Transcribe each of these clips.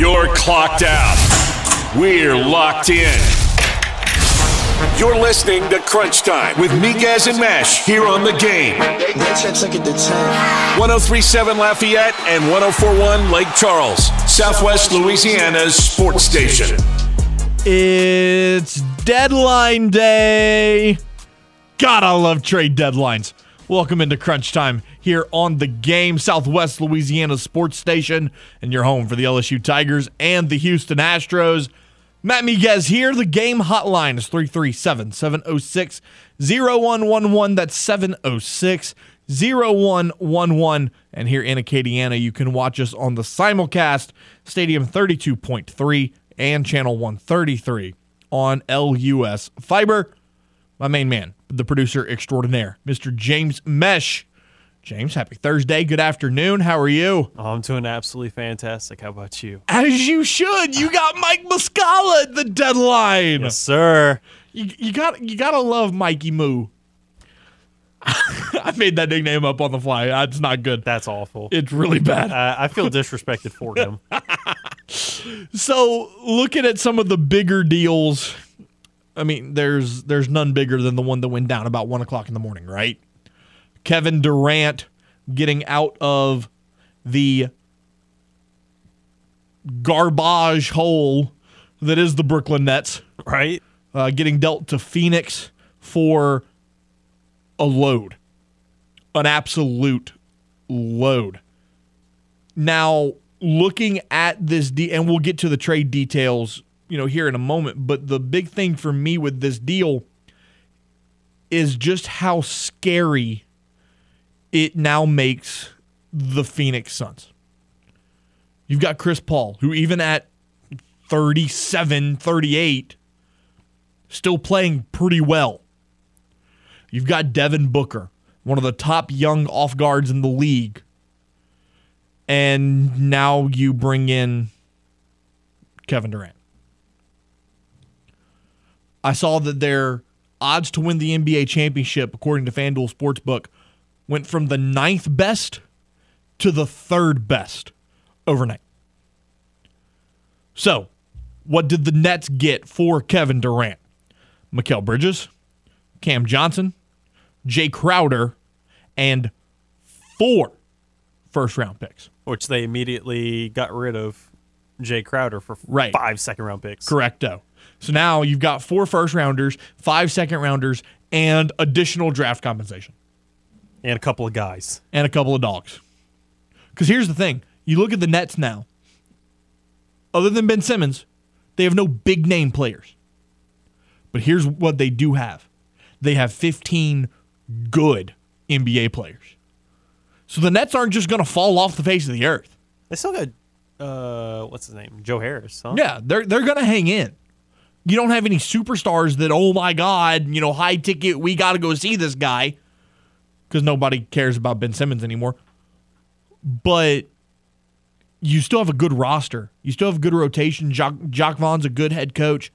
You're clocked out. We're locked in. You're listening to Crunch Time with Miguez and Mesh here on the game. 1037 Lafayette and 1041 Lake Charles, Southwest Louisiana's sports station. It's deadline day. God, I love trade deadlines. Welcome into Crunch Time here on the game, Southwest Louisiana Sports Station, and your home for the LSU Tigers and the Houston Astros. Matt Miguez here. The game hotline is 337 706 0111. That's 706 0111. And here in Acadiana, you can watch us on the simulcast, Stadium 32.3 and Channel 133 on LUS Fiber. My main man, the producer extraordinaire, Mr. James Mesh. James, happy Thursday. Good afternoon. How are you? Oh, I'm doing absolutely fantastic. How about you? As you should. You got Mike Muscala at the deadline. Yes, sir. You, you got you gotta love Mikey Moo. I made that nickname up on the fly. That's not good. That's awful. It's really bad. Uh, I feel disrespected for him. so, looking at some of the bigger deals, I mean, there's there's none bigger than the one that went down about one o'clock in the morning, right? Kevin Durant getting out of the garbage hole that is the Brooklyn Nets. Right? Uh, getting dealt to Phoenix for a load, an absolute load. Now, looking at this, de- and we'll get to the trade details, you know, here in a moment. But the big thing for me with this deal is just how scary it now makes the Phoenix Suns. You've got Chris Paul, who even at 37, 38, still playing pretty well. You've got Devin Booker, one of the top young off guards in the league. And now you bring in Kevin Durant. I saw that their odds to win the NBA championship, according to FanDuel Sportsbook, went from the ninth best to the third best overnight. So, what did the Nets get for Kevin Durant? Mikal Bridges, Cam Johnson, Jay Crowder, and four first round picks. Which they immediately got rid of Jay Crowder for right. five second round picks. Correcto. So now you've got four first rounders, five second rounders, and additional draft compensation and a couple of guys and a couple of dogs. Because here's the thing: you look at the Nets now. Other than Ben Simmons, they have no big name players. But here's what they do have: they have 15 good NBA players. So the Nets aren't just going to fall off the face of the earth. They still got uh, what's his name, Joe Harris. Huh? Yeah, they're they're going to hang in. You don't have any superstars that oh my god, you know, high ticket, we got to go see this guy because nobody cares about Ben Simmons anymore. But you still have a good roster. You still have good rotation. Jock, Jacque Vaughn's a good head coach.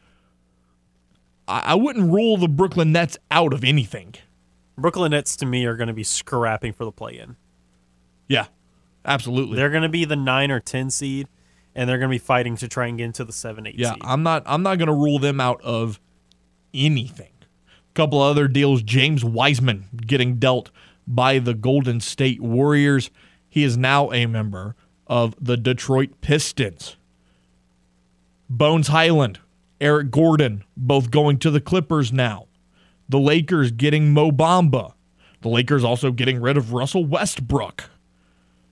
I, I wouldn't rule the Brooklyn Nets out of anything. Brooklyn Nets to me are going to be scrapping for the play-in. Yeah, absolutely. They're going to be the nine or ten seed, and they're going to be fighting to try and get into the seven, eight. Yeah, seed. I'm not. I'm not going to rule them out of anything. A couple other deals. James Wiseman getting dealt by the Golden State Warriors. He is now a member of the Detroit Pistons. Bones Hyland, Eric Gordon, both going to the Clippers now. The Lakers getting Mo Bamba. The Lakers also getting rid of Russell Westbrook.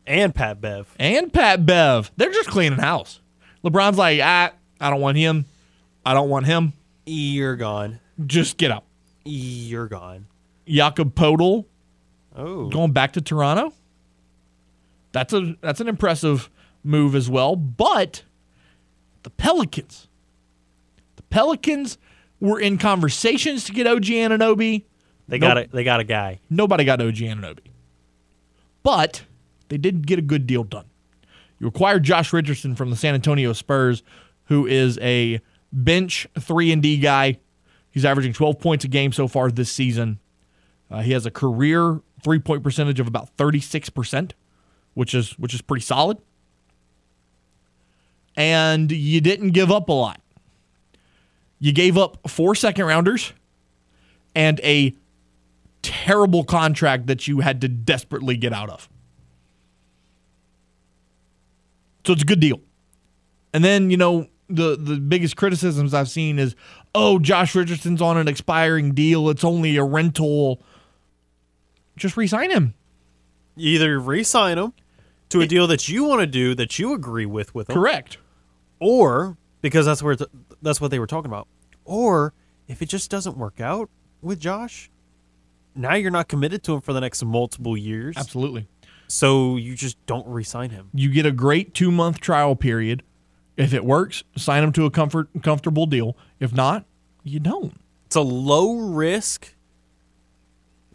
And Pat Bev. And Pat Bev. They're just cleaning house. LeBron's like, ah, I don't want him. I don't want him. You're gone. Just get up. You're gone. Jakob Poeltl Oh. going back to Toronto. That's a that's an impressive move as well. But the Pelicans, the Pelicans were in conversations to get OG Anunoby. They Nope. got a they got a guy. Nobody got OG Anunoby, but they did get a good deal done. You acquired Josh Richardson from the San Antonio Spurs, who is a bench three and D guy. He's averaging 12 points a game so far this season. Uh, he has a career three point percentage of about 36 percent, which is which is pretty solid. and you didn't give up a lot. You gave up four second rounders and a terrible contract that you had to desperately get out of. So it's a good deal. And then, you know, the the biggest criticisms I've seen is, "Oh, Josh Richardson's on an expiring deal. It's only a rental." Just re-sign him. Either re-sign him to a deal that you want to do that you agree with with him, Correct. or because that's where that's what they were talking about, or if it just doesn't work out with Josh, now you're not committed to him for the next multiple years. Absolutely. So you just don't re-sign him. You get a great two month trial period. If it works, sign him to a comfort comfortable deal. If not, you don't. It's a low risk,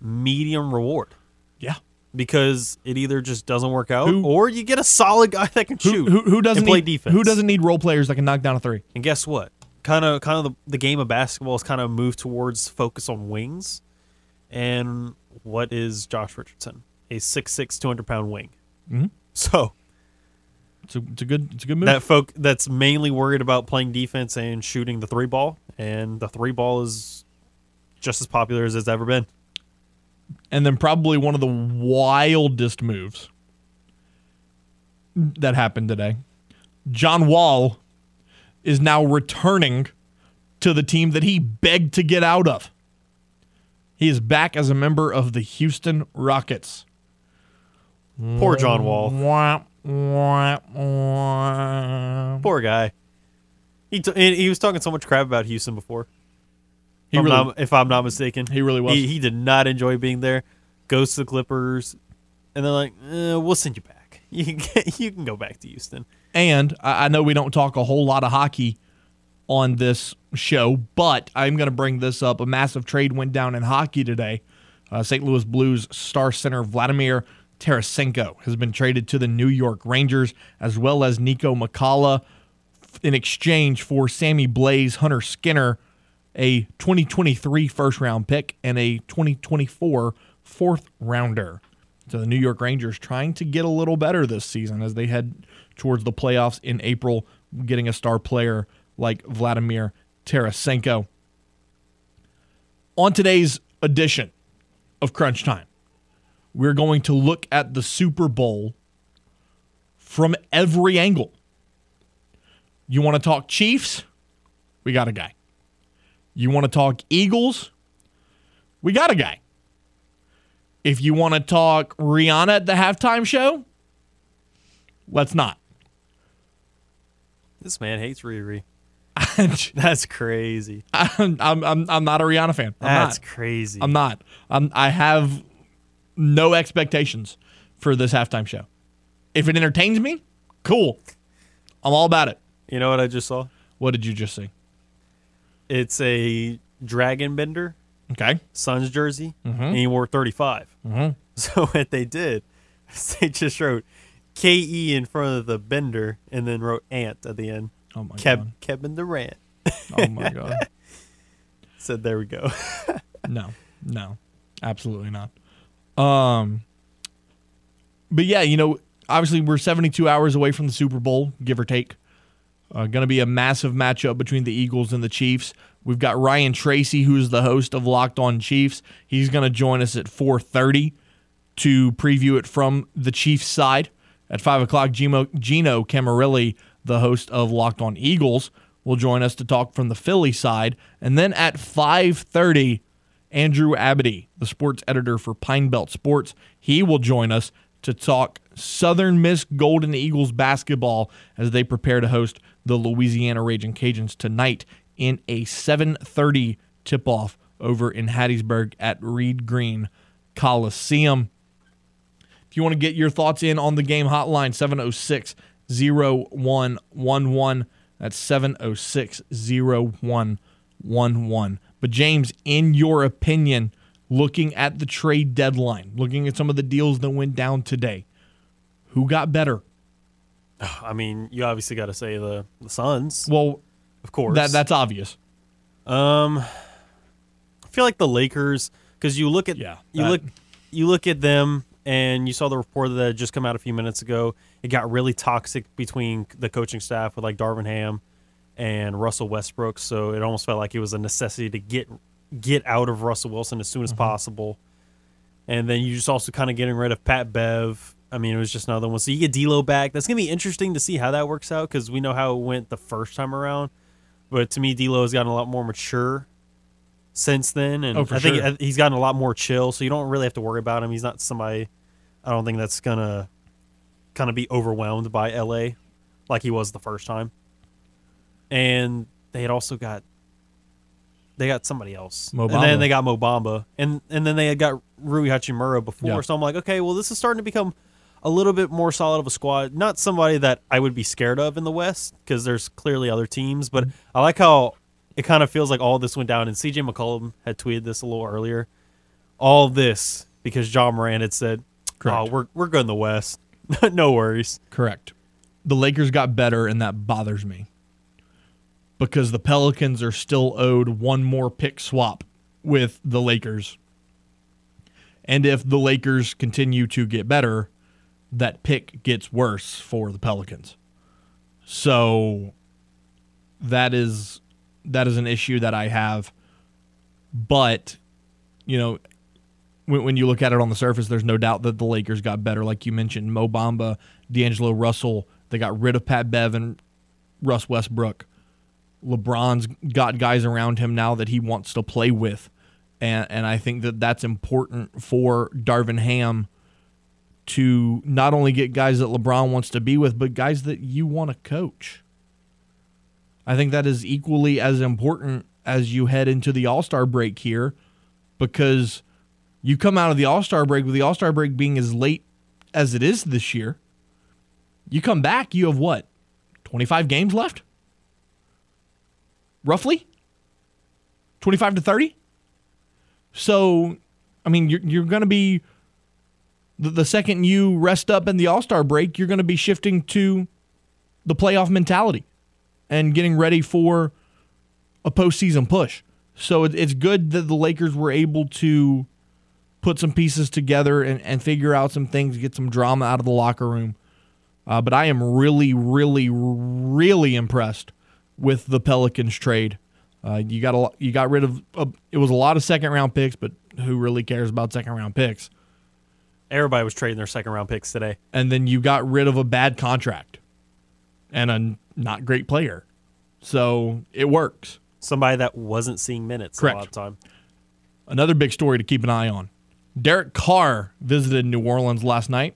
medium reward Yeah. because it either just doesn't work out Who- or you get a solid guy that can Who, shoot who, who doesn't and play need, defense. Who doesn't need role players that can knock down a three? And guess what? Kind of, kind of the, the game of basketball has kind of moved towards focus on wings. And what is Josh Richardson? A 6'6", 200 pound wing. Mhm. So It's a, it's a good it's a good move. that folk that's mainly worried about playing defense and shooting the three ball, and the three ball is just as popular as it's ever been. and then probably one of the wildest moves that happened today. John Wall is now returning to the team that he begged to get out of. He is back as a member of the Houston Rockets. Poor John Wall. Poor guy. He t- he was talking so much crap about Houston before. He if, I'm really, not, if I'm not mistaken, he really was. He, he did not enjoy being there. Goes to the Clippers, and they're like, eh, "We'll send you back. You can get, you can go back to Houston." And I I know we don't talk a whole lot of hockey on this show, but I'm going to bring this up. A massive trade went down in hockey today. Uh, St. Louis Blues star center Vladimir Tarasenko has been traded to the New York Rangers, as well as Niko Mikkola in exchange for Sammy Blais, Hunter Skinner, a 2023 first round pick, and a 2024 fourth rounder. So the New York Rangers trying to get a little better this season as they head towards the playoffs in April, getting a star player like Vladimir Tarasenko. On today's edition of Crunch Time, we're going to look at the Super Bowl from every angle. You want to talk Chiefs? We got a guy. You want to talk Eagles? We got a guy. If you want to talk Rihanna at the halftime show, let's not. This man hates Riri. That's crazy. I'm, I'm, I'm not a Rihanna fan. I'm That's not. crazy. I'm not. I'm, I have no expectations for this halftime show. If it entertains me, cool. I'm all about it. you know what I just saw? What did you just see? It's a Dragan Bender Okay. Suns jersey, Mm-hmm. and he wore 35. So what they did, is they just wrote KE in front of the Bender, and then wrote Ant at the end. Oh my Kev, Kevin Durant. Oh my god. said, "There we go." No, no, absolutely not. Um, but yeah, you know, obviously we're 72 hours away from the Super Bowl, give or take. Uh, going to be a massive matchup between the Eagles and the Chiefs. We've got Ryan Tracy, who's the host of Locked On Chiefs. He's going to join us at 4:30 to preview it from the Chiefs side. At five o'clock, Gino, Gino Camarilli, the host of Locked On Eagles, will join us to talk from the Philly side. And then at 5:30, Andrew Abity, the sports editor for Pine Belt Sports, he will join us to talk Southern Miss Golden Eagles basketball as they prepare to host the Louisiana Raging Cajuns tonight in a 7:30 tip-off over in Hattiesburg at Reed Green Coliseum. If you want to get your thoughts in on the game hotline 706 0111 that's 706 0111 but James in your opinion looking at the trade deadline looking at some of the deals that went down today who got better I mean, you obviously got to say the the Suns, well of course. that that's obvious Um, I feel like the Lakers because you look at Yeah, you that- look you look at them and you saw the report that had just come out a few minutes ago. It got really toxic between the coaching staff with like Darvin Ham and Russell Westbrook. So it almost felt like it was a necessity to get get out of Russell Wilson as soon as mm-hmm. possible. And then you just also kind of getting rid of Pat Bev. I mean, it was just another one. So you get D'Lo back. That's gonna be interesting to see how that works out because we know how it went the first time around. But to me, D'Lo has gotten a lot more mature since then, and Oh, I think sure. he's gotten a lot more chill. So you don't really have to worry about him. He's not somebody. I don't think that's gonna kind of be overwhelmed by LA like he was the first time. And they had also got they got somebody else, Mo and then they got Mo Bamba, and and then they had got Rui Hachimura before. Yeah. So I'm like, okay, well, this is starting to become a little bit more solid of a squad. Not somebody that I would be scared of in the West because there's clearly other teams, but mm-hmm. I like how it kind of feels like all this went down. And CJ McCollum had tweeted this a little earlier. All this because Ja Morant had said, Correct. "Oh, we're we're good in the West. no worries." Correct. The Lakers got better, and that bothers me because the Pelicans are still owed one more pick swap with the Lakers. And if the Lakers continue to get better, that pick gets worse for the Pelicans. So that is that is an issue that I have. But you know, when, when you look at it on the surface, there's no doubt that the Lakers got better. Like you mentioned, Mo Bamba, D'Angelo Russell, they got rid of Pat Bevan, Russ Westbrook. LeBron's got guys around him now that he wants to play with. And, and I think that that's important for Darvin Ham to not only get guys that LeBron wants to be with, but guys that you want to coach. I think that is equally as important as you head into the All Star break here because you come out of the All Star break with the All Star break being as late as it is this year. You come back, you have what? 25 games left? Roughly? 25 to 30? So, I mean, you're, you're going to be, the, the second you rest up in the All Star break, you're going to be shifting to the playoff mentality and getting ready for a postseason push. So it, it's good that the Lakers were able to put some pieces together and, and figure out some things, get some drama out of the locker room. Uh, but I am really, really, really impressed with the Pelicans trade. Uh, you got a, you got rid of uh, it was a lot of second round picks, but who really cares about second round picks? Everybody was trading their second round picks today. And then you got rid of a bad contract and a not great player. So it works. Somebody that wasn't seeing minutes a lot of time. Another big story to keep an eye on. Derek Carr visited New Orleans last night.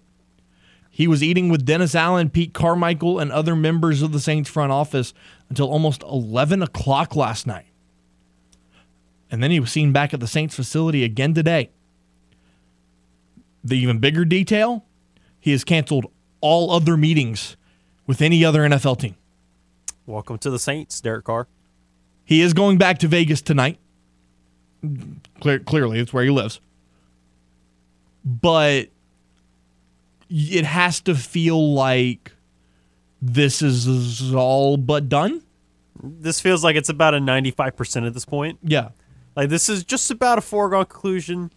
He was eating with Dennis Allen, Pete Carmichael, and other members of the Saints front office until almost 11 o'clock last night. And then he was seen back at the Saints facility again today. The even bigger detail he has canceled all other meetings with any other NFL team. Welcome to the Saints, Derek Carr. He is going back to Vegas tonight. Clear, clearly, it's where he lives. But it has to feel like this is all but done. This feels like it's about a 95% at this point. Yeah. Like, this is just about a foregone conclusion.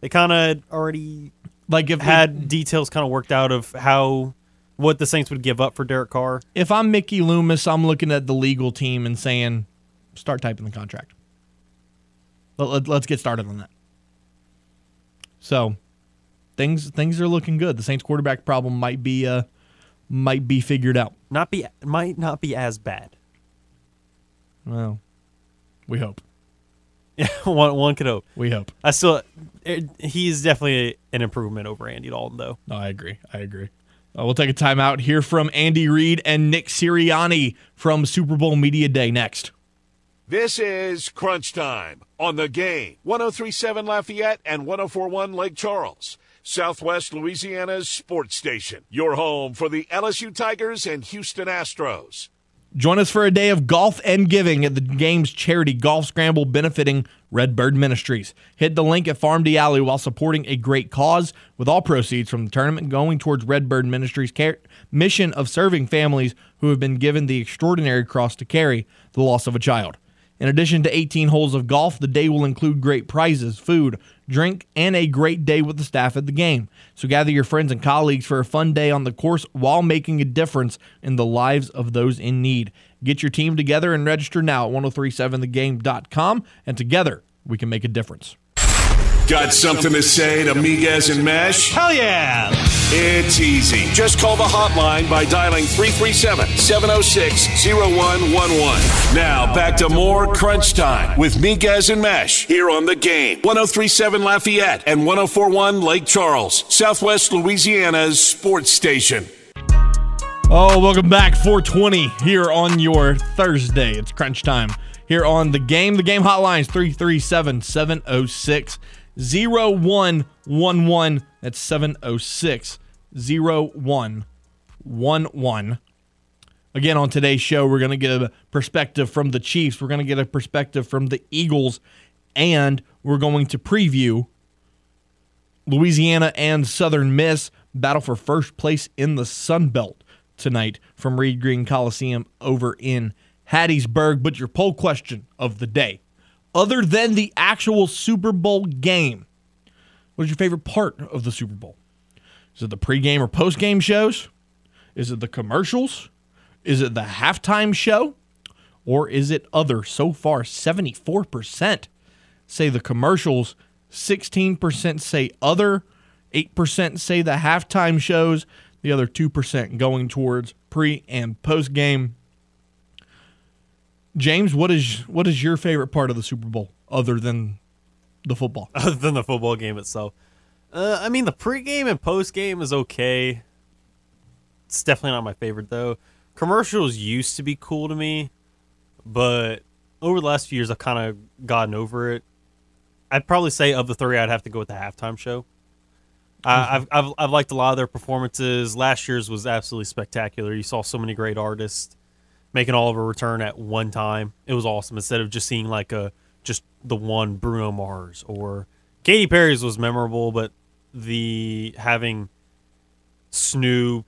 They kind of already Like if had details kind of worked out of how what the Saints would give up for Derek Carr. if I'm Mickey Loomis, I'm looking at the legal team and saying, start typing the contract. Let, let, us get started on that. So, things things are looking good. The Saints quarterback problem might be uh might be figured out. Not be might not be as bad. Well, we hope. Yeah, one one could hope. We hope. I still, it, he's definitely an improvement over Andy Dalton, though. No, I agree. I agree. Uh, we'll take a timeout here from Andy Reid and Nick Sirianni from Super Bowl Media Day next. This is Crunch Time on the game. 1037 Lafayette and 1041 Lake Charles. Southwest Louisiana's sports station. Your home for the LSU Tigers and Houston Astros. Join us for a day of golf and giving at the game's charity golf scramble benefiting Redbird Ministries. Hit the link at Farm d'Allie while supporting a great cause, with all proceeds from the tournament going towards Redbird Ministries' care, mission of serving families who have been given the extraordinary cross to carry the loss of a child. In addition to 18 holes of golf, the day will include great prizes, food, drink, and a great day with the staff at the game. So gather your friends and colleagues for a fun day on the course while making a difference in the lives of those in need. Get your team together and register now at 1037thegame.com, and together we can make a difference. Got something to say to Miguez and Mesh? Hell yeah! It's easy. Just call the hotline by dialing 337 706 0111. Now, back to more Crunch Time with Miguez and Mesh here on the game. 1037 Lafayette and 1041 Lake Charles, Southwest Louisiana's sports station. Oh, welcome back. 420 here on your Thursday. It's crunch time here on the game. The game hotlines 337 706 0111. That's 706 0111. Again, on today's show, we're going to get a perspective from the Chiefs. We're going to get a perspective from the Eagles. And we're going to preview Louisiana and Southern Miss battle for first place in the Sun Belt tonight from Reed Green Coliseum over in Hattiesburg. But your poll question of the day, other than the actual Super Bowl game, what is your favorite part of the Super Bowl? Is it the pregame or postgame shows? Is it the commercials? Is it the halftime show? Or is it other? So far, 74% say the commercials, 16% say other, 8% say the halftime shows, the other 2% going towards pre and post game. James, what is what is your favorite part of the Super Bowl other than the football? other than the football game itself. Uh, I mean, the pregame and postgame is okay. It's definitely not my favorite though. Commercials used to be cool to me, but over the last few years, I've kind of gotten over it. I'd probably say of the three, I'd have to go with the halftime show. I I've, I've I've liked a lot of their performances. Last year's was absolutely spectacular. You saw so many great artists making all of a return at one time. It was awesome. Instead of just seeing like a just the one Bruno Mars or Katy Perry's was memorable, but the having Snoop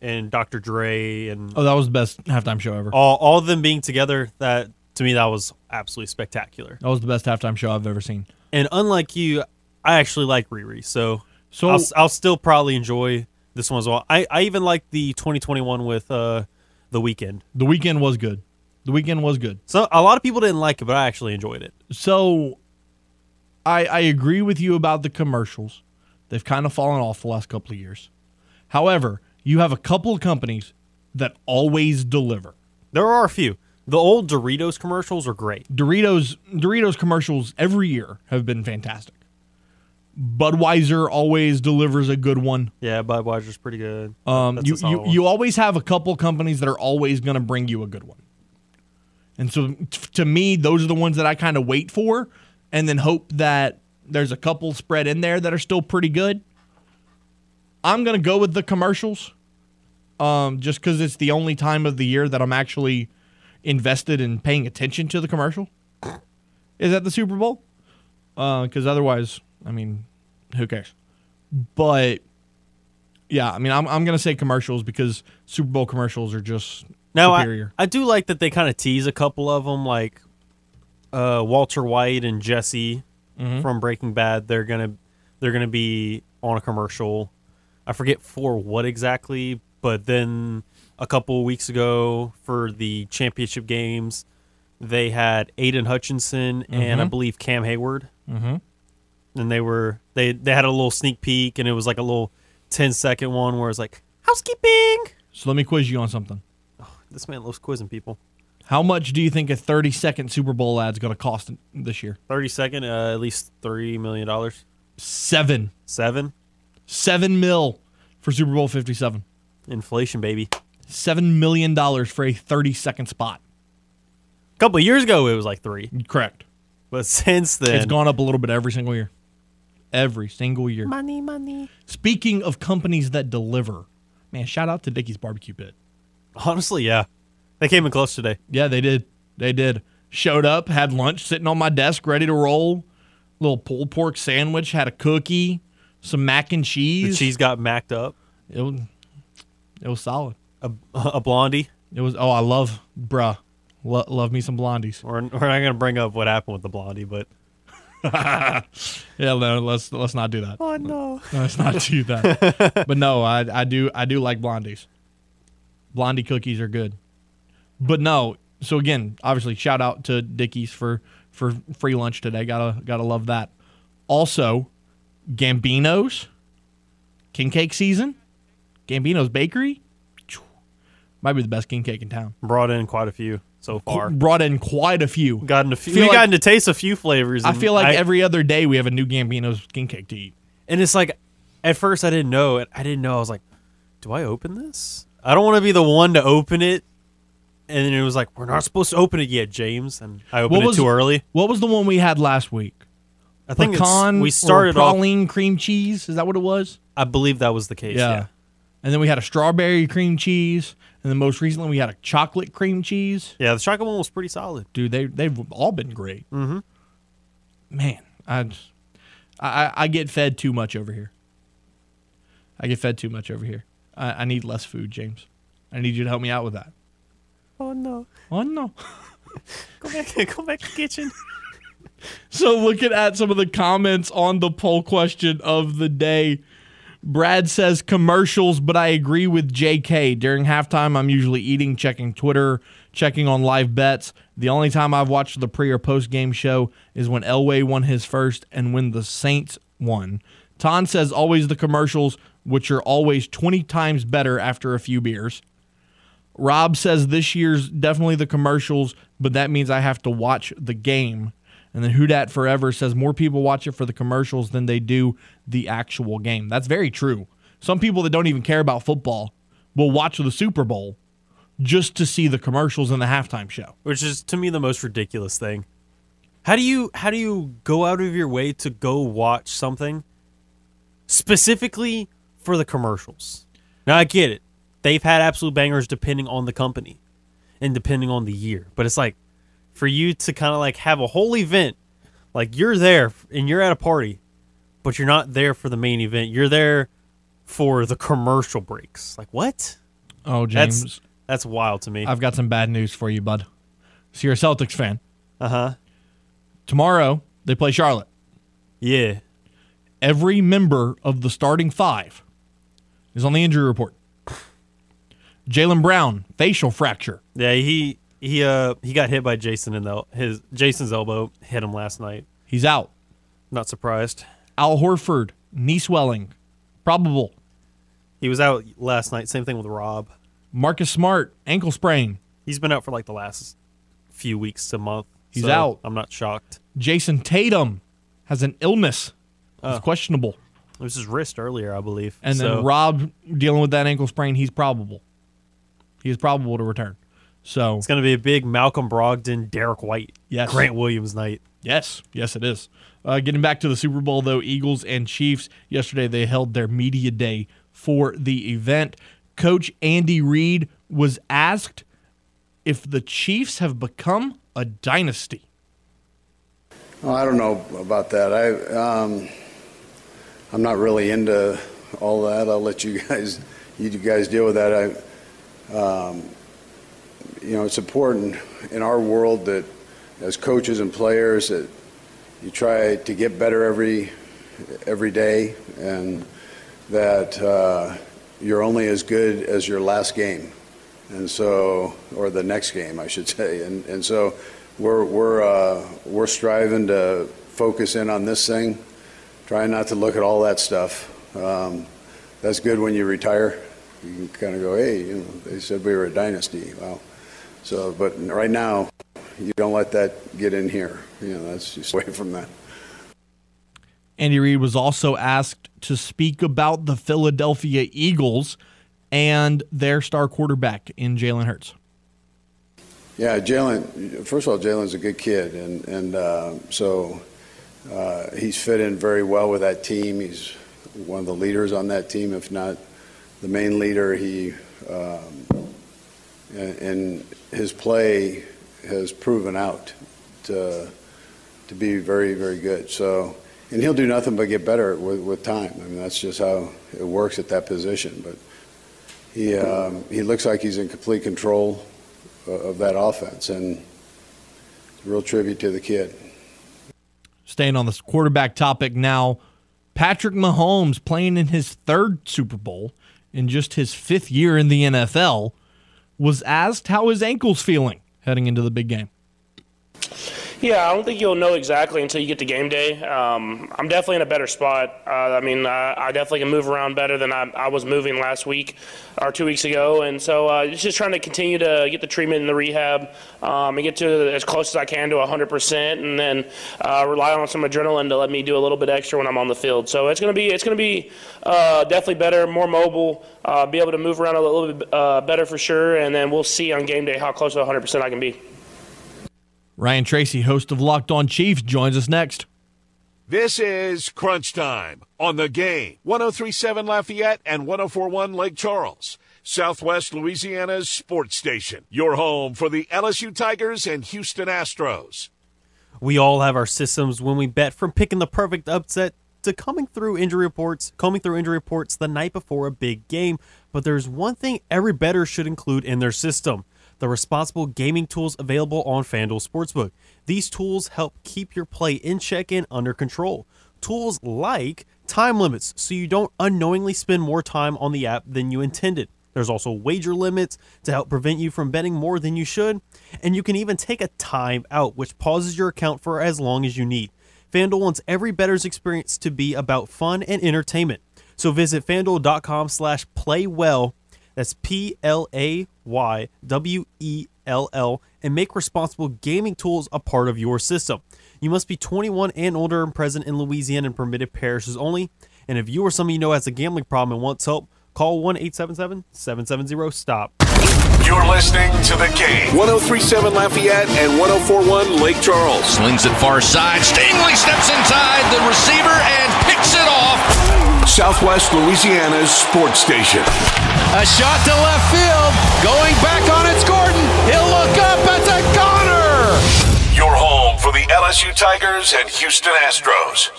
and Dr. Dre and Oh, that was the best halftime show ever. all all of them being together, that to me that was absolutely spectacular. That was the best halftime show I've ever seen. And unlike you, I actually like Riri, so So I'll, I'll still probably enjoy this one as well. I, I even like the 2021 with uh the Weeknd. the Weeknd was good. The Weeknd was good. So a lot of people didn't like it, but I actually enjoyed it. So I I agree with you about the commercials. They've kind of fallen off the last couple of years. However, you have a couple of companies that always deliver. There are a few. The old Doritos commercials are great. Doritos Doritos commercials every year have been fantastic. Budweiser always delivers a good one. Yeah, Budweiser's pretty good. Um, you, you one. you always have a couple companies that are always going to bring you a good one. And so t- to me, those are the ones that I kind of wait for and then hope that there's a couple spread in there that are still pretty good. I'm going to go with the commercials um, just because it's the only time of the year that I'm actually invested in paying attention to the commercial. Is that the Super Bowl? Because otherwise, I mean, who cares? But yeah, I mean, I'm, I'm going to say commercials because Super Bowl commercials are just Now I, superior. I do like that they kind of tease a couple of them, like uh, Walter White and Jesse Mm-hmm. from Breaking Bad. They're gonna they're gonna be on a commercial. I forget for what exactly, but then a couple of weeks ago for the championship games, they had Aidan Hutchinson and I believe Cam Heyward. Mm-hmm. And they were they they had a little sneak peek, and it was like a little 10 second one where it's like housekeeping. so let me quiz you on something. This man loves quizzing people. How much do you think a 30 second Super Bowl ad is going to cost this year? 30 second, uh, at least $3 million. Seven. Seven. Seven mil for Super Bowl 57. Inflation, baby. Seven million dollars for a 30 second spot. A couple of years ago, it was like three. Correct. But since then, It's gone up a little bit every single year. Every single year. money, money. Speaking of companies that deliver, man, shout out to Dickey's Barbecue Pit. Honestly, yeah. They came in close today. Yeah, they did. They did. Showed up, had lunch sitting on my desk, ready to roll. Little pulled pork sandwich, had a cookie, some mac and cheese. The cheese. cheese got macked up. It was, it was solid. A, a blondie. It was. Oh, I love, bruh. Lo- love me some blondies. We're, we're not going to bring up what happened with the blondie, but Yeah, no, let's let's not do that. oh no, Let's not do that. but no, I I do I do like blondies. Blondie cookies are good. But no, so again, obviously shout out to Dickies for for free lunch today. Gotta gotta love that. Also, Gambino's king cake season. Gambino's bakery might be the best king cake in town. brought in quite a few so far. Brought in quite a few. Gotten a few. We like- gotten to taste a few flavors. I feel like every other day we have a new Gambino's king cake to eat. and it's like at first I didn't know it. I didn't know. I was like, do I open this? I don't want to be the one to open it. And then it was like, we're not supposed to open it yet, James. And I opened was- it too early. What was the one we had last week? I think Pecan we or started off. praline cream cheese. Is that what it was? I believe that was the case. Yeah. And then we had a strawberry cream cheese, and then most recently we had a chocolate cream cheese. Yeah, the chocolate one was pretty solid. Dude, they they've all been great. Mm-hmm. Man, I, just- I I- get fed too much over here. I get fed too much over here. I, I need less food, James. I need you to help me out with that. Oh no. Oh no. Go back go back to the kitchen. So looking at some of the comments on the poll question of the day, Brad says commercials, but I agree with JK. During halftime, I'm usually eating, checking Twitter, checking on live bets. The only time I've watched the pre or post game show is when Elway won his first and when the Saints won. Ton says always the commercials, which are always 20 times better after a few beers. Rob says this year's definitely the commercials, but that means I have to watch the game. And then Who Forever says more people watch it for the commercials than they do the actual game. That's very true. Some people that don't even care about football will watch the Super Bowl just to see the commercials in the halftime show. Which is to me the most ridiculous thing. How do you how do you go out of your way to go watch something specifically for the commercials? Now I get it. They've had absolute bangers depending on the company and depending on the year. But it's like for you to kind of like have a whole event, like you're there and you're at a party, but you're not there for the main event. You're there for the commercial breaks. Like what? Oh, That's James, that's wild to me. I've got some bad news for you, bud. So you're a Celtics fan. Uh huh. Tomorrow, they play Charlotte. Yeah. Every member of the starting five is on the injury report. Jaylen Brown, facial fracture. Yeah, he he uh he got hit by Jayson in the his Jayson's elbow hit him last night. He's out. Not surprised. Al Horford, knee swelling, probable. He was out last night. Same thing with Rob. Marcus Smart, ankle sprain. He's been out for like the last few weeks to month. He's so out. I'm not shocked. Jayson Tatum has an illness. It's questionable. It was his wrist earlier, I believe. And So, then Rob dealing with that ankle sprain, he's probable. He is probable to return. So, it's going to be a big Malcolm Brogdon, Derrick White, Yes. Grant Williams night. yes, yes, it is. Uh, getting back to the Super Bowl, though, Eagles and Chiefs, yesterday they held their media day for the event. Coach Andy Reid was asked if the Chiefs have become a dynasty. Well, I don't know about that. I, um, I'm not really into all that. I'll let you guys, you guys deal with that. I, um, you know, it's important in our world that as coaches and players that you try to get better every, every day, and that uh, you're only as good as your last game. And so or the next game I should say. And and so we're we're uh, we're striving to focus in on this thing trying not to look at all that stuff. Um, that's good when you retire. You can kind of go hey you know they said we were a dynasty. Well so but right now you don't let that get in here you know that's just away from that Andy Reid was also asked to speak about the Philadelphia Eagles and their star quarterback in Jalen Hurts. Yeah, Jalen. First of all, Jalen's a good kid, and and uh, so uh, he's fit in very well with that team. He's one of the leaders on that team, if not the main leader. He um, and, and his play has proven out to to be very very good. So, and he'll do nothing but get better with, with time. I mean, that's just how it works at that position. But he um, he looks like he's in complete control of that offense, and a real tribute to the kid. Staying on this quarterback topic now, Patrick Mahomes playing in his third Super Bowl in just his fifth year in the NFL was asked how his ankle's feeling heading into the big game. Yeah, I don't think you'll know exactly until you get to game day. Um, I'm definitely in a better spot. Uh, I mean, uh, I definitely can move around better than I, I, was moving last week or two weeks ago, and so uh, it's just trying to continue to get the treatment and the rehab um, and get to as close as I can to 100%, and then uh, rely on some adrenaline to let me do a little bit extra when I'm on the field. So it's gonna be it's gonna be uh, definitely better, more mobile, uh, be able to move around a little bit better for sure, and then we'll see on game day how close to 100% I can be. Ryan Tracy, host of Locked On Chiefs, joins us next. This is Crunch Time on the game. 1037 Lafayette and 1041 Lake Charles. Southwest Louisiana's sports station. Your home for the LSU Tigers and Houston Astros. We all have our systems when we bet from picking the perfect upset to coming through injury reports, combing through injury reports the night before a big game. But there's one thing every bettor should include in their system the responsible gaming tools available on FanDuel Sportsbook. These tools help keep your play in check and under control. Tools like time limits so you don't unknowingly spend more time on the app than you intended. There's also wager limits to help prevent you from betting more than you should. And you can even take a time out, which pauses your account for as long as you need. FanDuel wants every bettor's experience to be about fun and entertainment. So visit fanduel.com slash playwell that's P L A Y W E L L and make responsible gaming tools a part of your system. You must be 21 and older and present in Louisiana and permitted parishes only. And if you or someone you know has a gambling problem and wants help, call 1 877 770 STOP. You're listening to the game. 1037 Lafayette and 1041 Lake Charles. Slings it far side. Stingley steps inside the receiver and picks it off. Southwest Louisiana's sports station. A shot to left field. Going back on it's Gordon. He'll look up. It's a goner. Your home for the LSU Tigers and Houston Astros.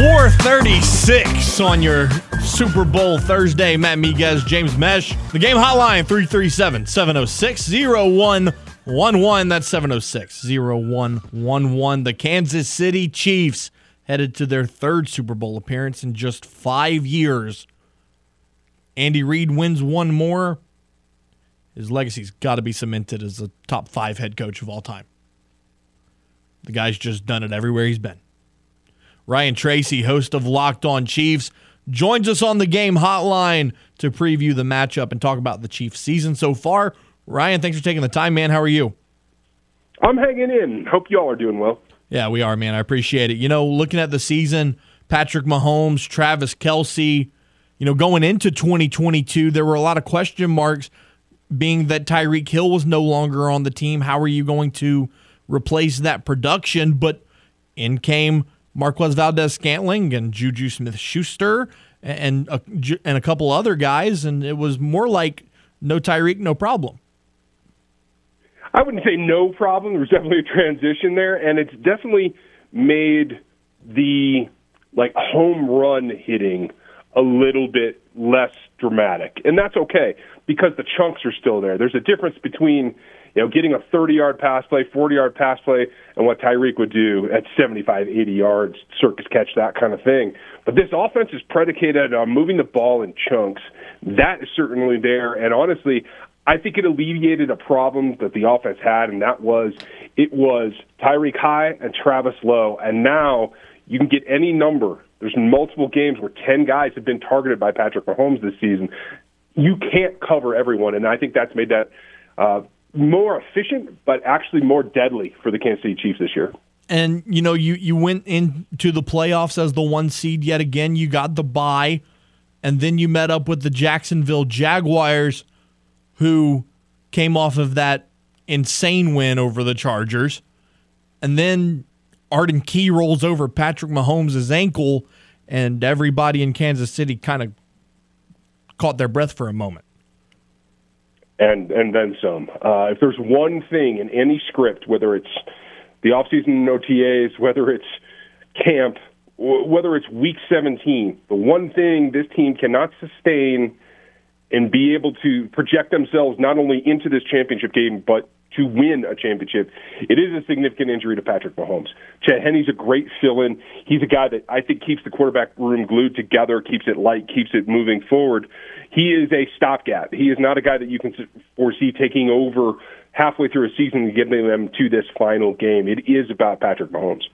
436 on your Super Bowl Thursday. Matt Miguez, James Mesh. The game hotline 337 706 0111. That's 706 0111. The Kansas City Chiefs headed to their third Super Bowl appearance in just five years. Andy Reid wins one more. His legacy's got to be cemented as a top five head coach of all time. The guy's just done it everywhere he's been. Ryan Tracy, host of Locked On Chiefs, joins us on the game hotline to preview the matchup and talk about the Chiefs season so far. Ryan, thanks for taking the time, man. How are you? I'm hanging in. Hope y'all are doing well. Yeah, we are, man. I appreciate it. You know, looking at the season, Patrick Mahomes, Travis Kelce, you know, going into 2022, there were a lot of question marks being that Tyreek Hill was no longer on the team. How are you going to replace that production? But in came Marquez Valdes Scantling and Juju Smith Schuster and a, and a couple other guys, and it was more like no Tyreek, no problem. I wouldn't say no problem. There was definitely a transition there, and it's definitely made the like home run hitting a little bit less dramatic, and that's okay because the chunks are still there. There's a difference between you know, getting a 30 yard pass play, 40 yard pass play, and what Tyreek would do at 75, 80 yards, circus catch, that kind of thing. But this offense is predicated on moving the ball in chunks. That is certainly there. And honestly, I think it alleviated a problem that the offense had, and that was it was Tyreek High and Travis Lowe. And now you can get any number. There's multiple games where 10 guys have been targeted by Patrick Mahomes this season. You can't cover everyone, and I think that's made that uh, more efficient, but actually more deadly for the Kansas City Chiefs this year. And you know, you you went into the playoffs as the one seed yet again. You got the bye, and then you met up with the Jacksonville Jaguars, who came off of that insane win over the Chargers, and then Arden Key rolls over Patrick Mahomes' ankle, and everybody in Kansas City kind of caught their breath for a moment and and then some. Uh, if there's one thing in any script, whether it's the offseason OTAs, whether it's camp, whether it's week 17, the one thing this team cannot sustain and be able to project themselves not only into this championship game, but to win a championship, it is a significant injury to Patrick Mahomes. Chad Henne's a great fill-in. He's a guy that I think keeps the quarterback room glued together, keeps it light, keeps it moving forward. He is a stopgap. He is not a guy that you can foresee taking over halfway through a season and getting them to this final game. It is about Patrick Mahomes.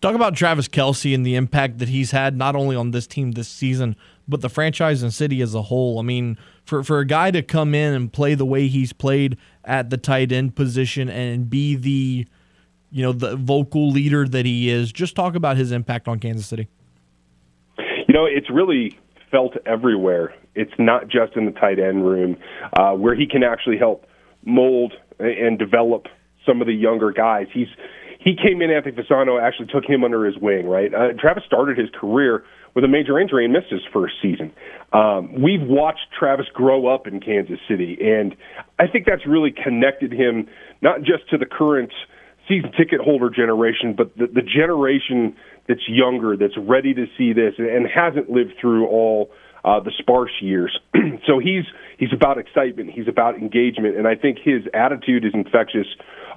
Talk about Travis Kelce and the impact that he's had not only on this team this season, but the franchise and city as a whole. I mean, for for a guy to come in and play the way he's played at the tight end position and be the you know the vocal leader that he is, just talk about his impact on Kansas City. You know, it's really felt everywhere. It's not just in the tight end room uh, where he can actually help mold and develop some of the younger guys. He's he came in. Anthony Fasano actually took him under his wing. Right, uh, Travis started his career with a major injury and missed his first season. Um, we've watched Travis grow up in Kansas City, and I think that's really connected him not just to the current season ticket holder generation, but the, the generation that's younger, that's ready to see this, and hasn't lived through all uh, the sparse years. so he's he's about excitement, he's about engagement, and I think his attitude is infectious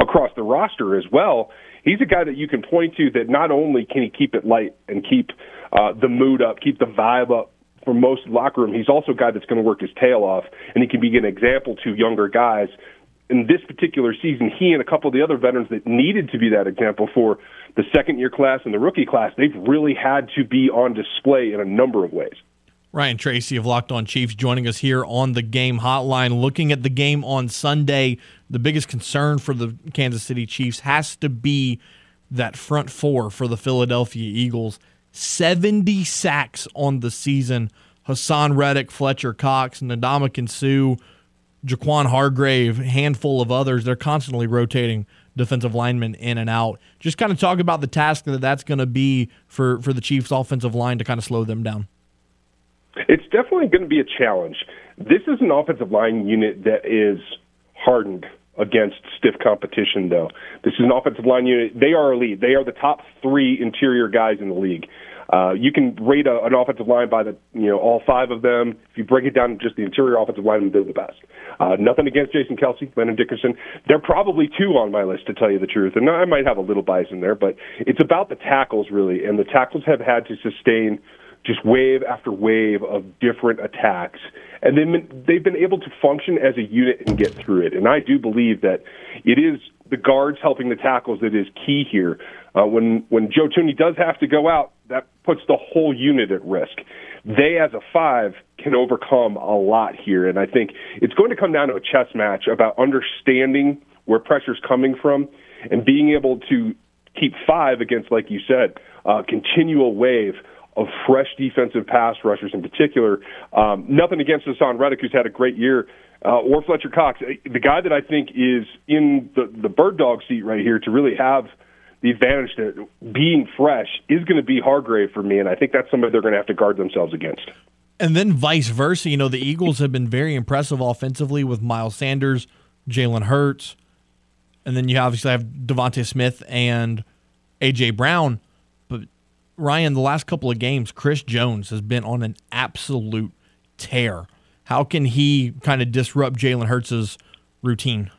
across the roster as well he's a guy that you can point to that not only can he keep it light and keep uh, the mood up, keep the vibe up for most locker room, he's also a guy that's going to work his tail off, and he can be an example to younger guys. In this particular season, he and a couple of the other veterans that needed to be that example for the second year class and the rookie class, they've really had to be on display in a number of ways. Ryan Tracy of Locked On Chiefs joining us here on the game hotline. Looking at the game on Sunday, the biggest concern for the Kansas City Chiefs has to be that front four for the Philadelphia Eagles. 70 sacks on the season. Haason Reddick, Fletcher Cox, Ndamukong Suh, Jaquan Hargrave, handful of others. They're constantly rotating defensive linemen in and out. Just kind of talk about the task that that's going to be for, for the Chiefs' offensive line to kind of slow them down. It's definitely going to be a challenge. This is an offensive line unit that is hardened against stiff competition, though. This is an offensive line unit. They are elite. They are the top three interior guys in the league. Uh, you can rate a, an offensive line by the you know all five of them. If you break it down just the interior offensive line, they're the best. Uh, nothing against Jason Kelce, Landon Dickerson. They're probably two on my list to tell you the truth, and I might have a little bias in there, but it's about the tackles really, and the tackles have had to sustain just wave after wave of different attacks. And then they've been able to function as a unit and get through it. And I do believe that it is the guards helping the tackles that is key here. Uh, when when Joe Thuney does have to go out, that puts the whole unit at risk. They, as a five, can overcome a lot here, and I think it's going to come down to a chess match about understanding where pressure's coming from and being able to keep five against, like you said, uh, continual wave of fresh defensive pass rushers in particular. Um, nothing against Haason Reddick, who's had a great year, uh, or Fletcher Cox. Uh, the guy that I think is in the, the bird dog seat right here to really have the advantage to being fresh is going to be Hargrave for me, and I think that's somebody they're going to have to guard themselves against. And then vice versa, you know, the Eagles have been very impressive offensively with Miles Sanders, Jalen Hurts, and then you obviously have DeVonta Smith and AJ Brown. Ryan, the last couple of games, Chris Jones has been on an absolute tear. How can he kind of disrupt Jalen Hurts' routine?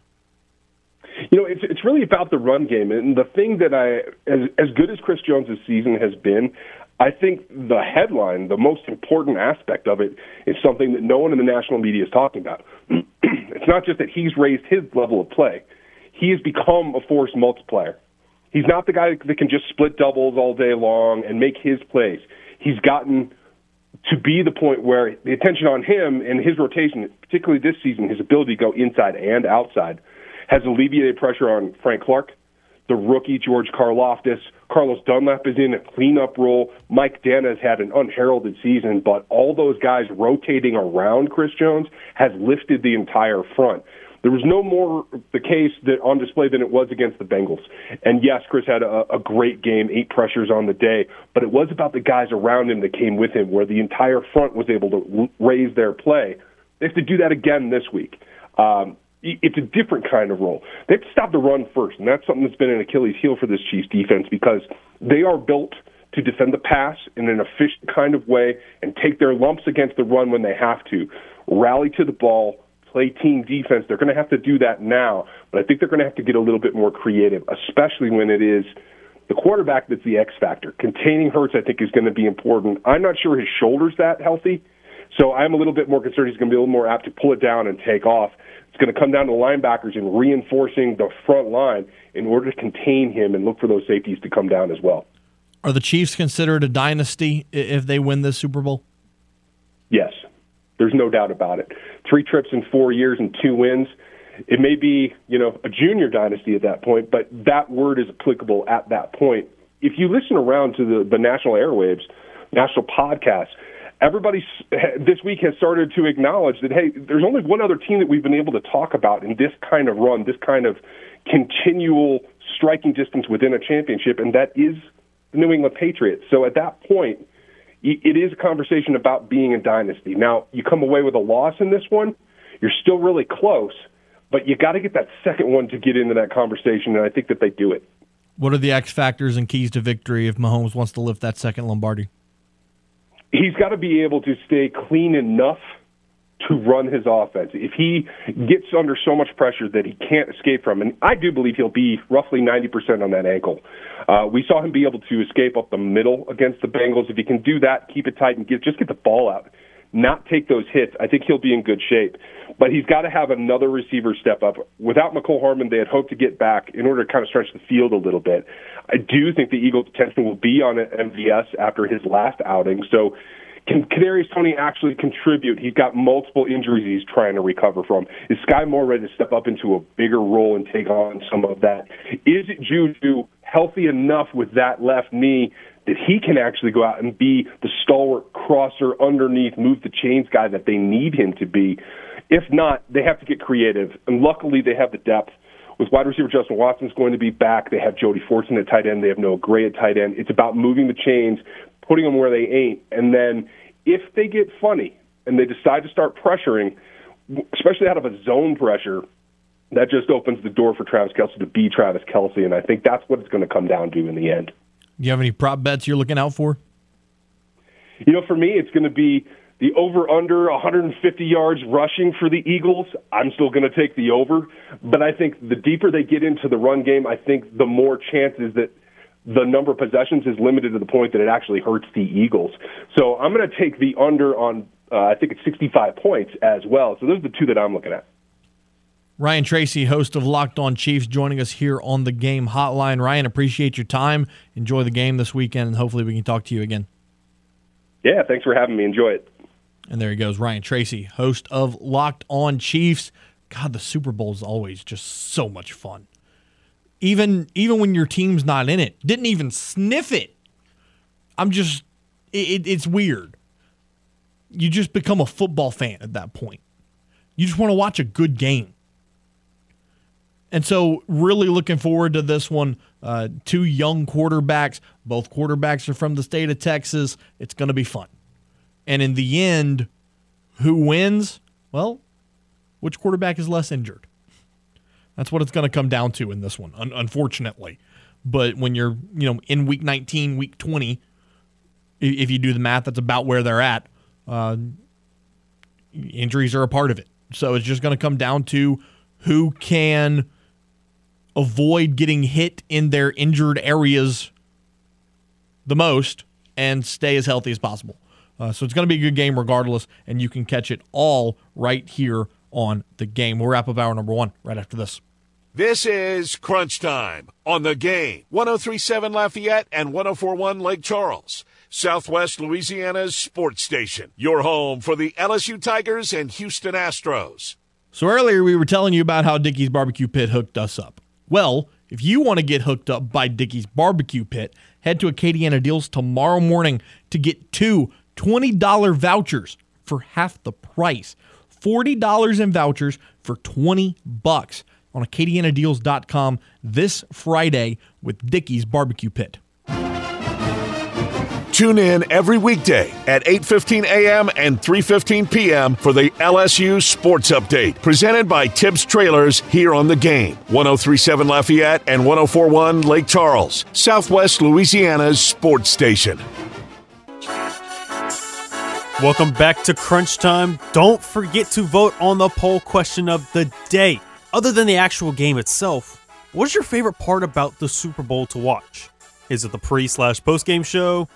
You know, it's it's really about the run game, and the thing that I, as as good as Chris Jones' season has been, I think the headline, the most important aspect of it, is something that no one in the national media is talking about. it's not just that he's raised his level of play; he has become a force multiplier. He's not the guy that can just split doubles all day long and make his plays. He's gotten to be the point where the attention on him and his rotation, particularly this season, his ability to go inside and outside, has alleviated pressure on Frank Clark, the rookie George Karlaftis. Carlos Dunlap is in a cleanup role. Mike Danna has had an unheralded season, but all those guys rotating around Chris Jones has lifted the entire front. There was no more the case that on display than it was against the Bengals. And yes, Chris had a, a great game, eight pressures on the day, but it was about the guys around him that came with him, where the entire front was able to raise their play. They have to do that again this week. Um, it's a different kind of role. They have to stop the run first, and that's something that's been an Achilles heel for this Chiefs defense because they are built to defend the pass in an efficient kind of way and take their lumps against the run when they have to rally to the ball, play team defense. They're going to have to do that now, but I think they're going to have to get a little bit more creative, especially when it is the quarterback that's the X factor. Containing Hurts, I think, is going to be important. I'm not sure his shoulder's that healthy, so I'm a little bit more concerned he's going to be a little more apt to pull it down and take off. It's going to come down to the linebackers and reinforcing the front line in order to contain him and look for those safeties to come down as well. Are the Chiefs considered a dynasty if they win this Super Bowl? Yes, there's no doubt about it. Three trips in four years and two wins. It may be, you know, a junior dynasty at that point, but that word is applicable at that point. If you listen around to the, the national airwaves, national podcasts, everybody this week has started to acknowledge that hey, there's only one other team that we've been able to talk about in this kind of run, this kind of continual striking distance within a championship, and that is the New England Patriots. So at that point, it is a conversation about being a dynasty. Now, you come away with a loss in this one, you're still really close, but you got to get that second one to get into that conversation, and I think that they do it. What are the X factors and keys to victory if Mahomes wants to lift that second Lombardi? He's got to be able to stay clean enough to run his offense. If he gets under so much pressure that he can't escape from, and I do believe he'll be roughly 90% on that ankle. Uh, we saw him be able to escape up the middle against the Bengals. If he can do that, keep it tight and get just get the ball out, not take those hits, I think he'll be in good shape. But he's got to have another receiver step up. Without Mecole Hardman, they had hoped to get back in order to kind of stretch the field a little bit. I do think the Eagles' attention will be on MVS after his last outing. So can Kadarius Toney actually contribute? He's got multiple injuries he's trying to recover from. Is Skyy Moore ready to step up into a bigger role and take on some of that? Is it Juju healthy enough with that left knee that he can actually go out and be the stalwart crosser underneath, move the chains guy that they need him to be? If not, they have to get creative. And luckily, they have the depth. With wide receiver Justin Watson's going to be back, they have Jody Fortson at tight end. They have Noah Gray at tight end. It's about moving the chains, putting them where they ain't. And then if they get funny and they decide to start pressuring, especially out of a zone pressure, that just opens the door for Travis Kelce to be Travis Kelce. And I think that's what it's going to come down to in the end. Do you have any prop bets you're looking out for? You know, for me, it's going to be the over under 150 yards rushing for the Eagles. I'm still going to take the over, but I think the deeper they get into the run game, I think the more chances that the number of possessions is limited to the point that it actually hurts the Eagles. So I'm going to take the under on, uh, I think it's 65 points as well. So those are the two that I'm looking at. Ryan Tracy, host of Locked On Chiefs, joining us here on the game hotline. Ryan, appreciate your time. Enjoy the game this weekend, and hopefully we can talk to you again. Yeah, thanks for having me. Enjoy it. And there he goes, Ryan Tracy, host of Locked On Chiefs. God, the Super Bowl is always just so much fun even even when your team's not in it. Didn't even sniff it. I'm just it, it's weird. You just become a football fan at that point. You just want to watch a good game. And so, really looking forward to this one. Uh, two young quarterbacks. Both quarterbacks are from the state of Texas. It's going to be fun. And in the end, who wins? Well, which quarterback is less injured? That's what it's going to come down to in this one, un- unfortunately. But when you're, you know, in week 19, week 20, if you do the math, that's about where they're at. Uh, injuries are a part of it. So it's just going to come down to who can avoid getting hit in their injured areas the most and stay as healthy as possible. Uh, so it's going to be a good game regardless, and you can catch it all right here on the game. We'll wrap up hour number one right after this. This is Crunch Time on the game. 1037 Lafayette and 1041 Lake Charles. Southwest Louisiana's sports station. Your home for the LSU Tigers and Houston Astros. So earlier we were telling you about how Dickey's Barbecue Pit hooked us up. Well, if you want to get hooked up by Dickey's Barbecue Pit, head to Acadiana Deals tomorrow morning to get two $20 vouchers for half the price. $40 in vouchers for 20 bucks on AcadianaDeals.com this Friday with Dickey's Barbecue Pit. Tune in every weekday at 8:15 a.m. and 3:15 p.m. for the LSU Sports Update, presented by Tibbs Trailers here on the game. 1037 Lafayette and 1041 Lake Charles, Southwest Louisiana's sports station. Welcome back to Crunch Time. Don't forget to vote on the poll question of the day. Other than the actual game itself, what's your favorite part about the Super Bowl to watch? Is it the pre slash post game show,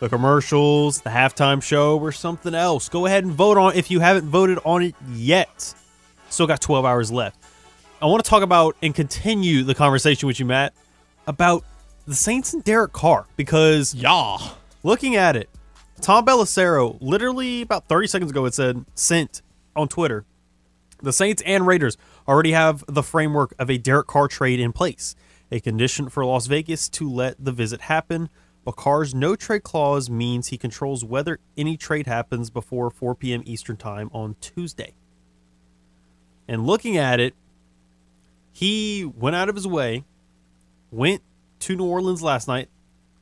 the commercials, the halftime show, or something else? Go ahead and vote on it if you haven't voted on it yet. Still got 12 hours left. I want to talk about and continue the conversation with you, Matt, about the Saints and Derek Carr because Yeah. looking at it, Tom Pelissero, literally about 30 seconds ago, it said sent on Twitter. The Saints and Raiders already have the framework of a Derek Carr trade in place, a condition for Las Vegas to let the visit happen. But Carr's no trade clause means he controls whether any trade happens before 4 p.m. Eastern Time on Tuesday. And looking at it, he went out of his way, went to New Orleans last night,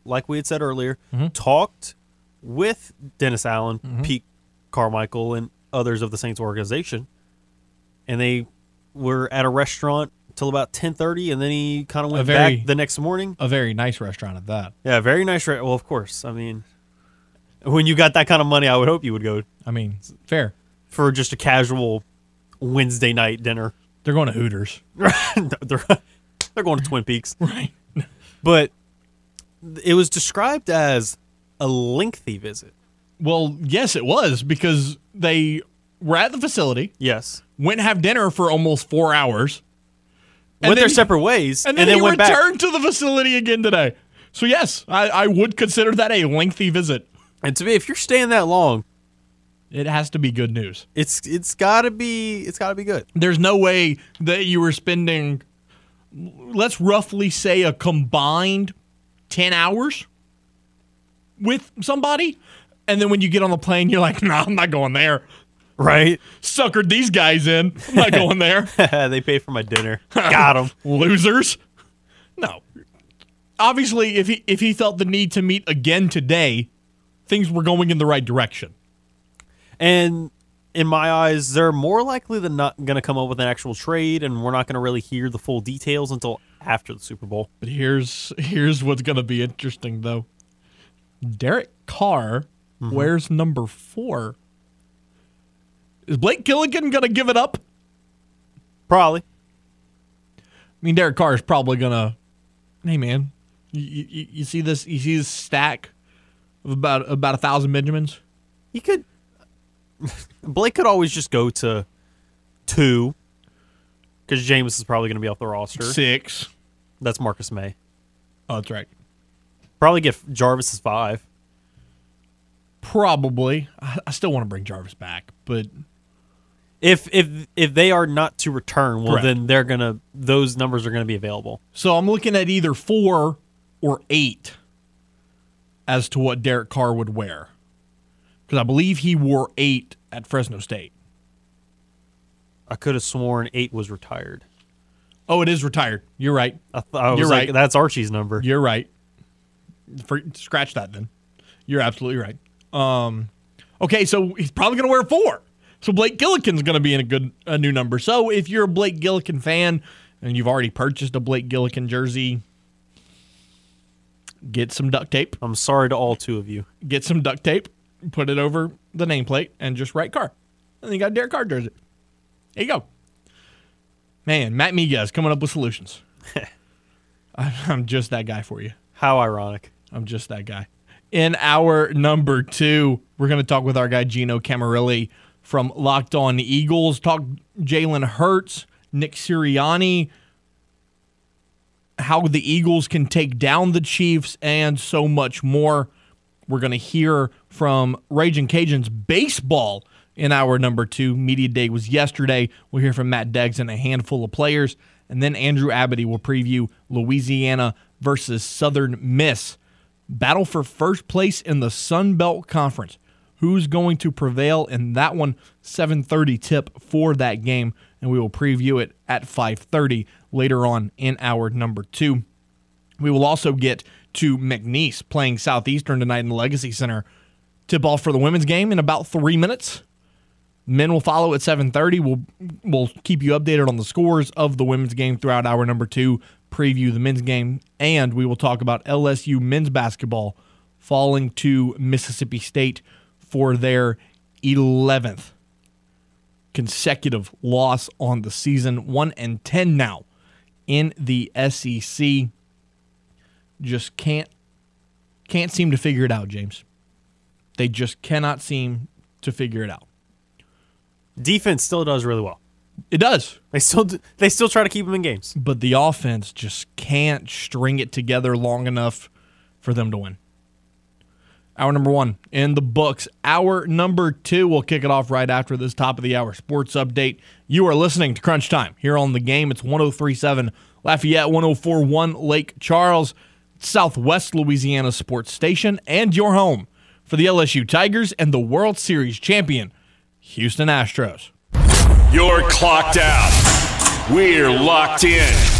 like we had said earlier, mm-hmm. talked with Dennis Allen, mm-hmm. Pete Carmichael, and others of the Saints organization, and they were at a restaurant till about ten thirty, and then he kind of went very- back the next morning. A very nice restaurant at that. Yeah, very nice. Re- well, of course. I mean, when you got that kind of money, I would hope you would go I mean, fair. for just a casual Wednesday night dinner. They're going to Hooters. they're, they're going to Twin Peaks. Right. But it was described as a lengthy visit. Well, yes, it was because they were at the facility, Yes. Went and have dinner for almost four hours, And went their separate ways, and then, he went back. returned to the facility again today. So yes, I, I would consider that a lengthy visit. And to me, if you're staying that long, It has to be good news. it's it's gotta be it's gotta be good. There's no way that you were spending, let's roughly say, a combined 10 hours with somebody. And then when you get on the plane, you're like, nah, I'm not going there. Right? Suckered these guys in. I'm not going there. they pay for my dinner. Got them. Losers. No. Obviously, if he if he felt the need to meet again today, things were going in the right direction. And in my eyes, they're more likely than not going to come up with an actual trade, and we're not going to really hear the full details until after the Super Bowl. But here's here's what's going to be interesting though. Derek Carr mm-hmm. wears number 4. Is Blake Gillikin going to give it up? Probably. I mean, Derek Carr is probably going to Hey man, you, you, you see this you see this stack of about about a 1000 Benjamins? He could. Blake could always just go to two, because James is probably going to be off the roster. 6. That's Marcus Maye. Oh, that's right. Probably get Jarvis is five. Probably. I, I still want to bring Jarvis back, but If if if they are not to return, well Correct. then they're gonna those numbers are gonna be available. so I'm looking at either four or eight as to what Derek Carr would wear. Because I believe he wore eight at Fresno State. I could have sworn eight was retired. Oh, it is retired. You're right. I, th- I You're like, right. that's Archie's number. You're right. For, scratch that then. You're absolutely right. Um, okay, so he's probably going to wear four. So Blake Gillikin's going to be in a good a new number. So if you're a Blake Gillikin fan and you've already purchased a Blake Gillikin jersey, get some duct tape. I'm sorry to all two of you. Get some duct tape, put it over the nameplate, and just write Carr. And then you got a Derek Carr jersey. There you go. Man, Matt Miguez coming up with solutions. I'm just that guy for you. How ironic. I'm just that guy. In our number two, we're going to talk with our guy Gino Camarilli from Locked On Eagles. Talk Jalen Hurts, Nick Sirianni, how the Eagles can take down the Chiefs, and so much more. We're going to hear from Raging Cajuns baseball in our number two. Media Day was yesterday. We'll hear from Matt Deggs and a handful of players. And then Andrew Abity will preview Louisiana versus Southern Miss. Battle for first place in the Sun Belt Conference. Who's going to prevail in that one? 7:30 tip for that game, and we will preview it at 5:30 later on in our number 2. We will also get to McNeese playing Southeastern tonight in the Legacy Center. Tip off for the women's game in about 3 minutes. Men will follow at 7:30. We'll we'll keep you updated on the scores of the women's game throughout our number 2, preview the men's game, and we will talk about LSU men's basketball falling to Mississippi State for their 11th consecutive loss on the season, 1 and 10 now in the SEC. Just can't can't seem to figure it out, James. They just cannot seem to figure it out. Defense still does really well. It does. They still do, they still try to keep them in games. But the offense just can't string it together long enough for them to win. Hour number one in the books. Hour number two, we'll kick it off right after this top of the hour sports update. You are listening to Crunch Time here on the game. It's 1037 Lafayette, 1041 Lake Charles, Southwest Louisiana Sports Station, and your home for the LSU Tigers and the World Series champion, Houston Astros. You're clocked out. We're locked in.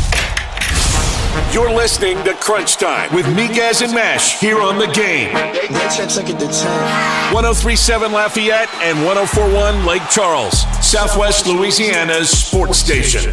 You're listening to Crunch Time with Miguez and Mesh here on the game. 1037 Lafayette and 1041 Lake Charles, Southwest Louisiana's sports station.